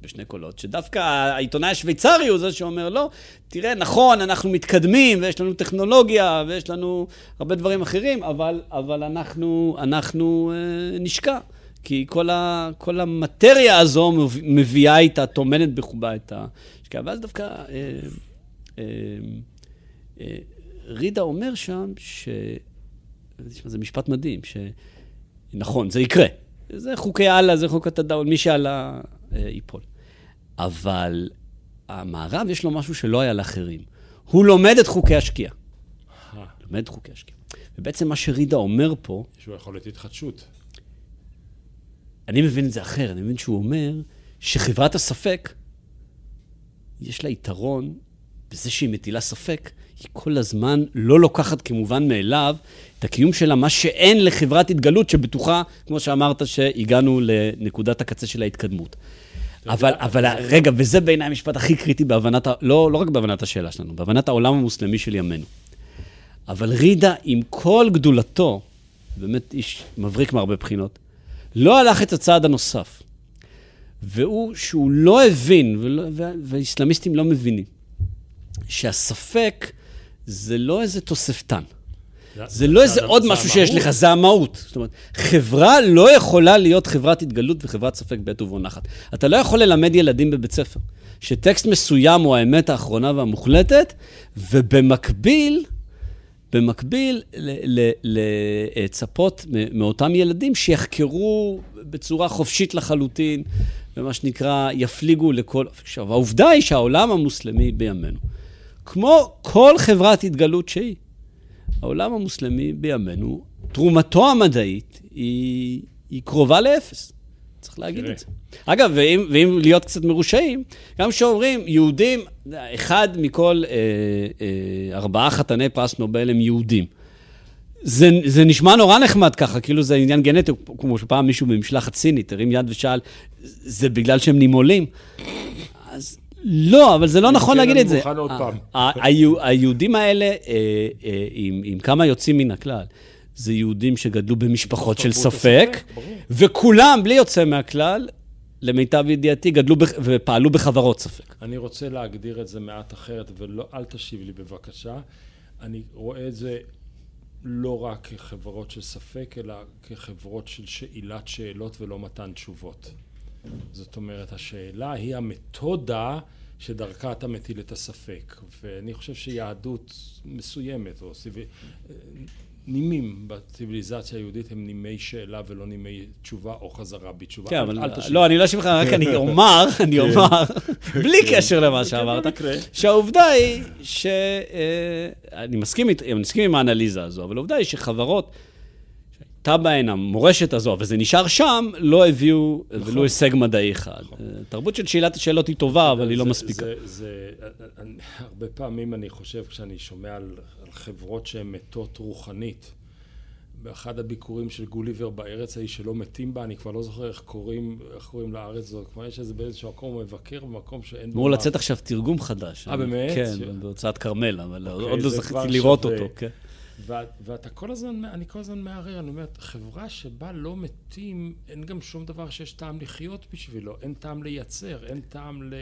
בשני קולות, שדווקא העיתונאי השוויצרי הוא זה שאומר, לא, תראה, נכון, אנחנו מתקדמים, ויש לנו טכנולוגיה, ויש לנו הרבה דברים אחרים, אבל, אנחנו, אה, נשקע. כי כל, ה, כל המטריה הזו מביאה איתה, טומנת בחובה את השקעה. ואז דווקא אה, אה, אה, רידה אומר שם, ש... זה משפט מדהים, שנכון, זה יקרה. זה חוקי אללה, זה חוק התדאון, מי שעלה אה, ייפול. אבל המערב, יש לו משהו שלא היה לאחרים. הוא לומד את חוקי השקיעה. לומד את חוקי השקיעה. ובעצם מה שרידה אומר פה... יש לו יכולת התחדשות. אני מבין את זה אחר, אני מבין שהוא אומר שחברת הספק, יש לה יתרון בזה שהיא מטילה ספק, היא כל הזמן לא לוקחת כמובן מאליו את הקיום שלה, מה שאין לחברת התגלות שבטוחה, כמו שאמרת, שהגענו לנקודת הקצה של ההתקדמות. אבל, אבל רגע, וזה בעיניי המשפט הכי קריטי בהבנת, לא, לא רק בהבנת השאלה שלנו, בהבנת העולם המוסלמי של ימינו. אבל רידה, עם כל גדולתו, באמת איש מבריק מהרבה בחינות, לא הלך את הצעד הנוסף. והוא שהוא לא הבין, ולא, והאסלאמיסטים לא מבינים, שהספק זה לא איזה תוספתן. זה לא איזה עוד משהו שיש לך, זה המהות. זאת אומרת, חברה לא יכולה להיות חברת התגלות וחברת ספק בעת ובו נחת. אתה לא יכול ללמד ילדים בבית ספר שטקסט מסוים הוא האמת האחרונה והמוחלטת, ובמקביל, במקביל לצפות מאותם ילדים שיחקרו בצורה חופשית לחלוטין, ומה שנקרא, יפליגו לכל... עכשיו, העובדה היא שהעולם המוסלמי בימינו, כמו כל חברת התגלות שהיא, העולם המוסלמי בימינו, תרומתו המדעית היא, היא קרובה לאפס. צריך להגיד את זה. אגב, ואם, ואם להיות קצת מרושעים, גם כשאומרים יהודים, אחד מכל אה, אה, ארבעה חתני פרס נובל הם יהודים. זה, זה נשמע נורא נחמד ככה, כאילו זה עניין גנטי, כמו שפעם מישהו במשלחת סינית הרים יד ושאל, זה בגלל שהם נימולים? לא, אבל זה לא נכון להגיד את זה. אני מוכן עוד פעם. היהודים האלה, אה, אה, עם כמה יוצאים מן הכלל, זה יהודים שגדלו במשפחות של ספק, וכולם, בלי יוצא מהכלל, למיטב ידיעתי, גדלו ופעלו בחברות ספק. אני רוצה להגדיר את זה מעט אחרת, ואל תשיב לי בבקשה. אני רואה את זה לא רק כחברות של ספק, אלא כחברות של שאילת שאלות ולא מתן תשובות. זאת אומרת, השאלה היא המתודה שדרכה אתה מטיל את הספק. ואני חושב שיהדות מסוימת, או סיב... נימים בציוויליזציה היהודית הם נימי שאלה ולא נימי תשובה או חזרה בתשובה. כן, אבל. לא, אני לא אשיב לך, רק אני אומר, אני אומר, בלי קשר למה שאמרת. שהעובדה היא ש... אה, אני מסכים עם האנליזה הזו, אבל העובדה היא שחברות שהייתה בהן המורשת הזו, וזה נשאר שם, לא הביאו ולו הישג מדעי אחד. אה, תרבות של שאלת השאלות היא טובה, אבל היא לא זה- מספיקה. זה, זה, אני, הרבה פעמים אני חושב, כשאני שומע על, על חברות שהן מתות רוחנית, באחד הביקורים של גוליבר בארץ ההיא שלא מתים בה, אני כבר לא זוכר איך קוראים, איך קוראים לארץ הזאת, כמו יש איזה באיזשהו מקום מבקר, במקום שאין בו... אמור לצאת עכשיו תרגום חדש. אה, באמת? כן, ש- בהוצאת כרמל, אבל אוקיי, עוד לא זה זכיתי כבר לראות שווה. אותו. כן. ואת, ואתה כל הזמן, אני כל הזמן מערער, אני אומר, חברה שבה לא מתים, אין גם שום דבר שיש טעם לחיות בשבילו, אין טעם לייצר, אין טעם ל...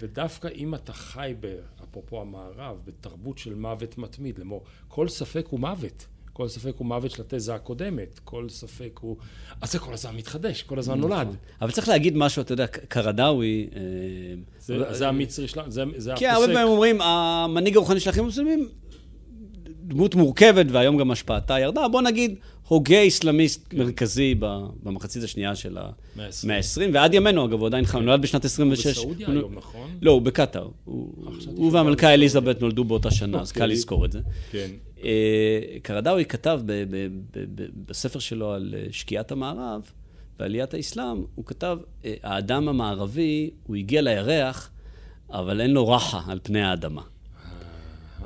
ודווקא אם אתה חי, ב, אפרופו המערב, בתרבות של מוות מתמיד, לאמור, כל ספק הוא מוות. כל ספק הוא מוות של התזה הקודמת, כל ספק הוא... אז זה כל הזמן מתחדש, כל הזמן נולד. אבל צריך להגיד משהו, אתה יודע, קרדאווי... אה, זה, המצרי שלנו, זה, זה כי הרבה פעמים אומרים, המנהיג הרוחני של האחים המוסלמים, דמות מורכבת, והיום גם השפעתה ירדה. בוא נגיד, הוגה אסלאמיסט מרכזי ב- במחצית השנייה של מאה המאה העשרים. ה-20, ועד ימינו, אגב, הוא עדיין חי, הוא נולד בשנת 26. בסעודיה הוא- היום, נכון? לא, הוא בקטאר. הוא שהוא והמלכה אליזבת נולדו באותה שנה, אז אוקיי. קל לזכור את זה. כן. אה, קרדאווי כתב ב- ב- ב- ב- בספר שלו על אה, שקיעת המערב ועליית האסלאם, הוא כתב, אה, האדם המערבי, הוא הגיע לירח, אבל אין לו רחה על פני האדמה.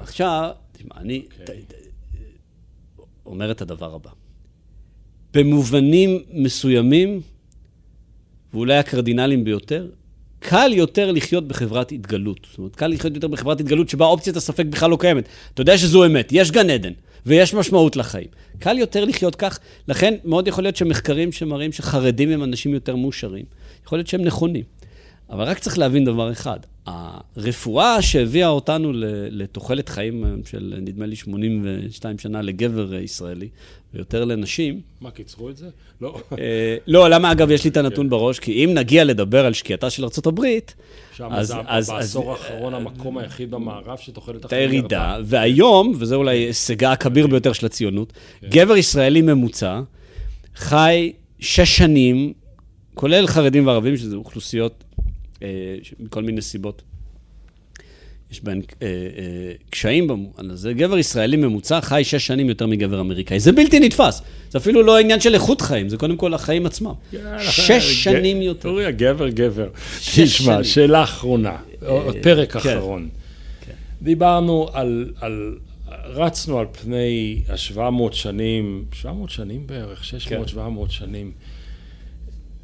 עכשיו, תשמע, אני ת- אוקיי. ת- אומר את הדבר הבא. במובנים מסוימים, ואולי הקרדינליים ביותר, קל יותר לחיות בחברת התגלות. זאת אומרת, קל לחיות יותר בחברת התגלות שבה אופציית הספק בכלל לא קיימת. אתה יודע שזו אמת, יש גן עדן, ויש משמעות לחיים. קל יותר לחיות כך, לכן מאוד יכול להיות שמחקרים שמראים שחרדים הם אנשים יותר מאושרים, יכול להיות שהם נכונים. אבל רק צריך להבין דבר אחד, הרפואה שהביאה אותנו לתוחלת חיים היום של נדמה לי 82 שנה לגבר ישראלי, ויותר לנשים, מה, קיצרו את זה? לא. אה, לא, למה אגב יש לי את הנתון בראש? כי אם נגיע לדבר על שקיעתה של ארצות הברית, שם אז- זה אז- בעשור אז- האחרון המקום היחיד במערב שתוחלת החיים הירידה, ירדה. והיום, וזה אולי הישגה הכביר ביותר של הציונות, גבר ישראלי ממוצע חי שש שנים, כולל חרדים וערבים, שזה אוכלוסיות אה, מכל מיני סיבות. יש בהן אה, אה, קשיים במובן הזה. גבר ישראלי ממוצע חי שש שנים יותר מגבר אמריקאי. זה בלתי נתפס. זה אפילו לא עניין של איכות חיים, זה קודם כל החיים עצמם. שש שנים יותר. אוריה, גבר, גבר. תשמע. שאלה אחרונה, פרק כן. אחרון. דיברנו על, על, רצנו על פני ה-700 שנים, 700 שנים בערך, 600-700 שנים,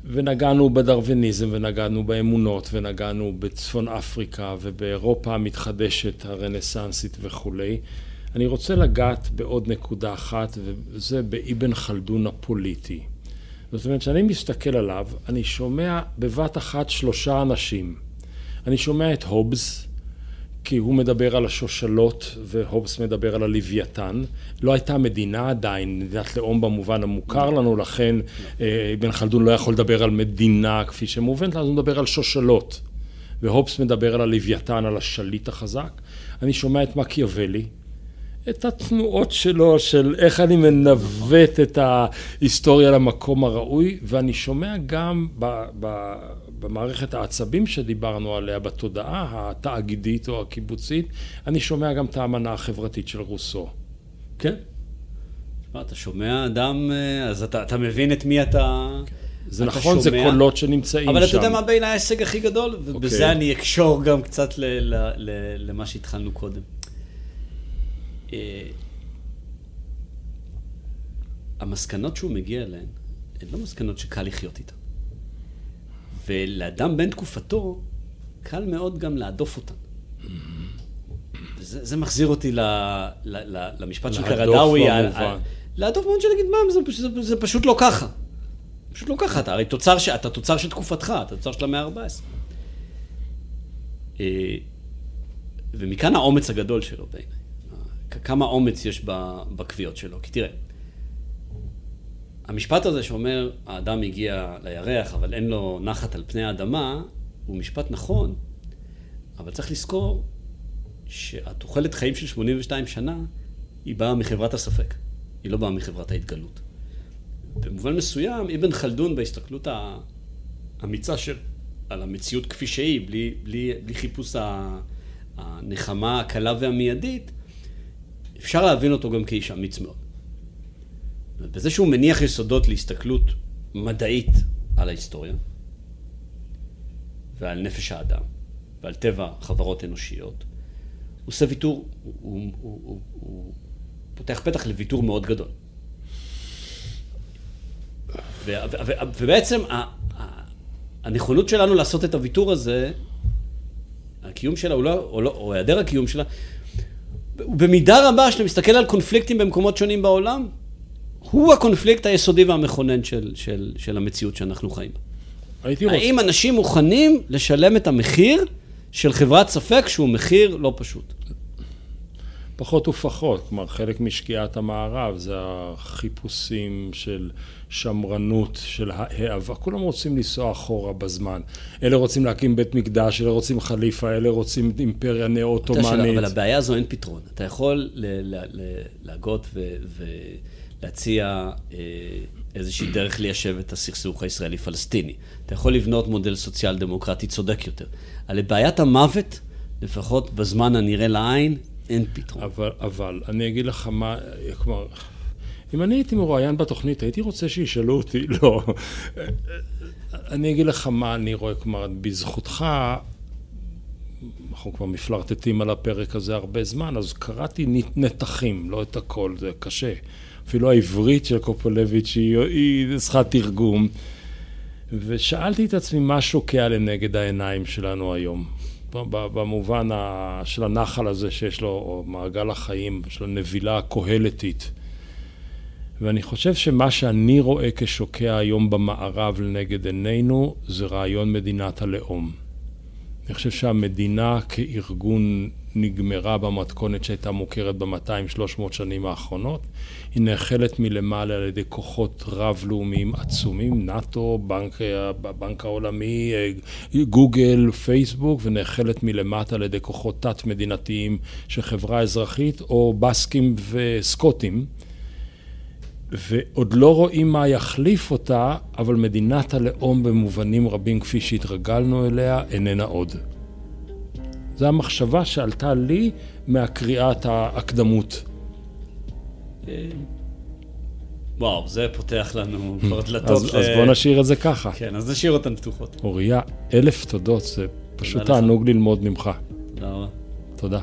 ונגענו בדרוויניזם, ונגענו באמונות, ונגענו בצפון אפריקה, ובאירופה המתחדשת, הרנסנסית וכולי. אני רוצה לגעת בעוד נקודה אחת, וזה באבן חלדון הפוליטי. זאת אומרת, כשאני מסתכל עליו, אני שומע בבת אחת שלושה אנשים. אני שומע את הובס, כי הוא מדבר על השושלות, והובס מדבר על הלוויתן. לא הייתה מדינה עדיין, מדינת לאום במובן המוכר לנו, לכן אה, אבן חלדון לא יכול לדבר על מדינה כפי שמובנת, אז הוא מדבר על שושלות. והובס מדבר על הלוויתן, על השליט החזק. אני שומע את מקיאוולי, את התנועות שלו, של איך אני מנווט את ההיסטוריה למקום הראוי, ואני שומע גם ב, ב, במערכת העצבים שדיברנו עליה, בתודעה התאגידית או הקיבוצית, אני שומע גם את האמנה החברתית של רוסו. כן. אתה שומע אדם, אה, אז אתה, אתה מבין את מי אתה... זה אתה נכון, זה שומע. קולות שנמצאים אבל שם. אתה יודע מה בעיניי ההישג הכי גדול? ובזה אוקיי. אני אקשור גם קצת ל, ל, ל, למה שהתחלנו קודם. אה, המסקנות שהוא מגיע אליהן, הן לא מסקנות שקל לחיות איתן. ולאדם בן תקופתו, קל מאוד גם להדוף אותן. וזה זה מחזיר אותי ל, ל, ל, למשפט של להדוף קרדאווי. על- במובן. על- להדוף במובן של להגיד, מה, זה, זה, זה פשוט לא ככה. פשוט לא ככה, אתה הרי תוצר, ש... אתה תוצר של תקופתך, אתה תוצר של המאה ה-14. אה, ומכאן האומץ הגדול שלו בעיניי. כמה אומץ יש בקביעות שלו. כי תראה, המשפט הזה שאומר, האדם הגיע לירח, אבל אין לו נחת על פני האדמה, הוא משפט נכון, אבל צריך לזכור שהתוחלת חיים של 82 שנה, היא באה מחברת הספק, היא לא באה מחברת ההתגלות. במובן מסוים, אבן חלדון בהסתכלות האמיצה של, על המציאות כפי שהיא, בלי, בלי, בלי חיפוש הנחמה הקלה והמיידית, אפשר להבין אותו גם כאיש אמיץ מאוד. בזה שהוא מניח יסודות להסתכלות מדעית על ההיסטוריה ועל נפש האדם ועל טבע חברות אנושיות, הוא עושה ויתור, הוא, הוא, הוא, הוא, הוא פותח פתח לוויתור מאוד גדול. ו, ו, ו, ובעצם הנכונות שלנו לעשות את הוויתור הזה, הקיום שלה, או, לא, או, לא, או היעדר הקיום שלה, במידה רבה, כשאתה מסתכל על קונפליקטים במקומות שונים בעולם, הוא הקונפליקט היסודי והמכונן של, של, של המציאות שאנחנו חיים בה. האם רוצ... אנשים מוכנים לשלם את המחיר של חברת ספק שהוא מחיר לא פשוט? פחות ופחות, כלומר חלק משקיעת המערב זה החיפושים של שמרנות, של העבר, כולם רוצים לנסוע אחורה בזמן. אלה רוצים להקים בית מקדש, אלה רוצים חליפה, אלה רוצים אימפריה נאו-עות'מאנית. אבל לבעיה הזו אין פתרון. אתה יכול להגות ולהציע אה, איזושהי דרך ליישב את הסכסוך הישראלי-פלסטיני. אתה יכול לבנות מודל סוציאל דמוקרטי צודק יותר. על בעיית המוות, לפחות בזמן הנראה לעין, אין פתרון. אבל, אבל, אני אגיד לך מה, כלומר, אם אני הייתי מרואיין בתוכנית, הייתי רוצה שישאלו אותי, לא. אני אגיד לך מה אני רואה, כלומר, בזכותך, אנחנו כבר מפלרטטים על הפרק הזה הרבה זמן, אז קראתי נתחים, לא את הכל, זה קשה. אפילו העברית של קופולביץ' היא, היא תרגום. ושאלתי את עצמי מה שוקע לנגד העיניים שלנו היום. במובן של הנחל הזה שיש לו, או מעגל החיים, של הנבילה הקהלתית. ואני חושב שמה שאני רואה כשוקע היום במערב לנגד עינינו זה רעיון מדינת הלאום. אני חושב שהמדינה כארגון נגמרה במתכונת שהייתה מוכרת ב-200-300 שנים האחרונות. היא נאכלת מלמעלה על ידי כוחות רב-לאומיים עצומים, נאט"ו, בנק, בנק העולמי, גוגל, פייסבוק, ונאכלת מלמטה על ידי כוחות תת-מדינתיים של חברה אזרחית, או בסקים וסקוטים. ועוד לא רואים מה יחליף אותה, אבל מדינת הלאום במובנים רבים כפי שהתרגלנו אליה, איננה עוד. זו המחשבה שעלתה לי מהקריאת ההקדמות. וואו, זה פותח לנו כבר דלתות. אז, אז בוא נשאיר את זה ככה. כן, אז נשאיר אותן פתוחות. אוריה, אלף תודות, זה פשוט תענוג ללמוד ממך. תודה רבה. תודה.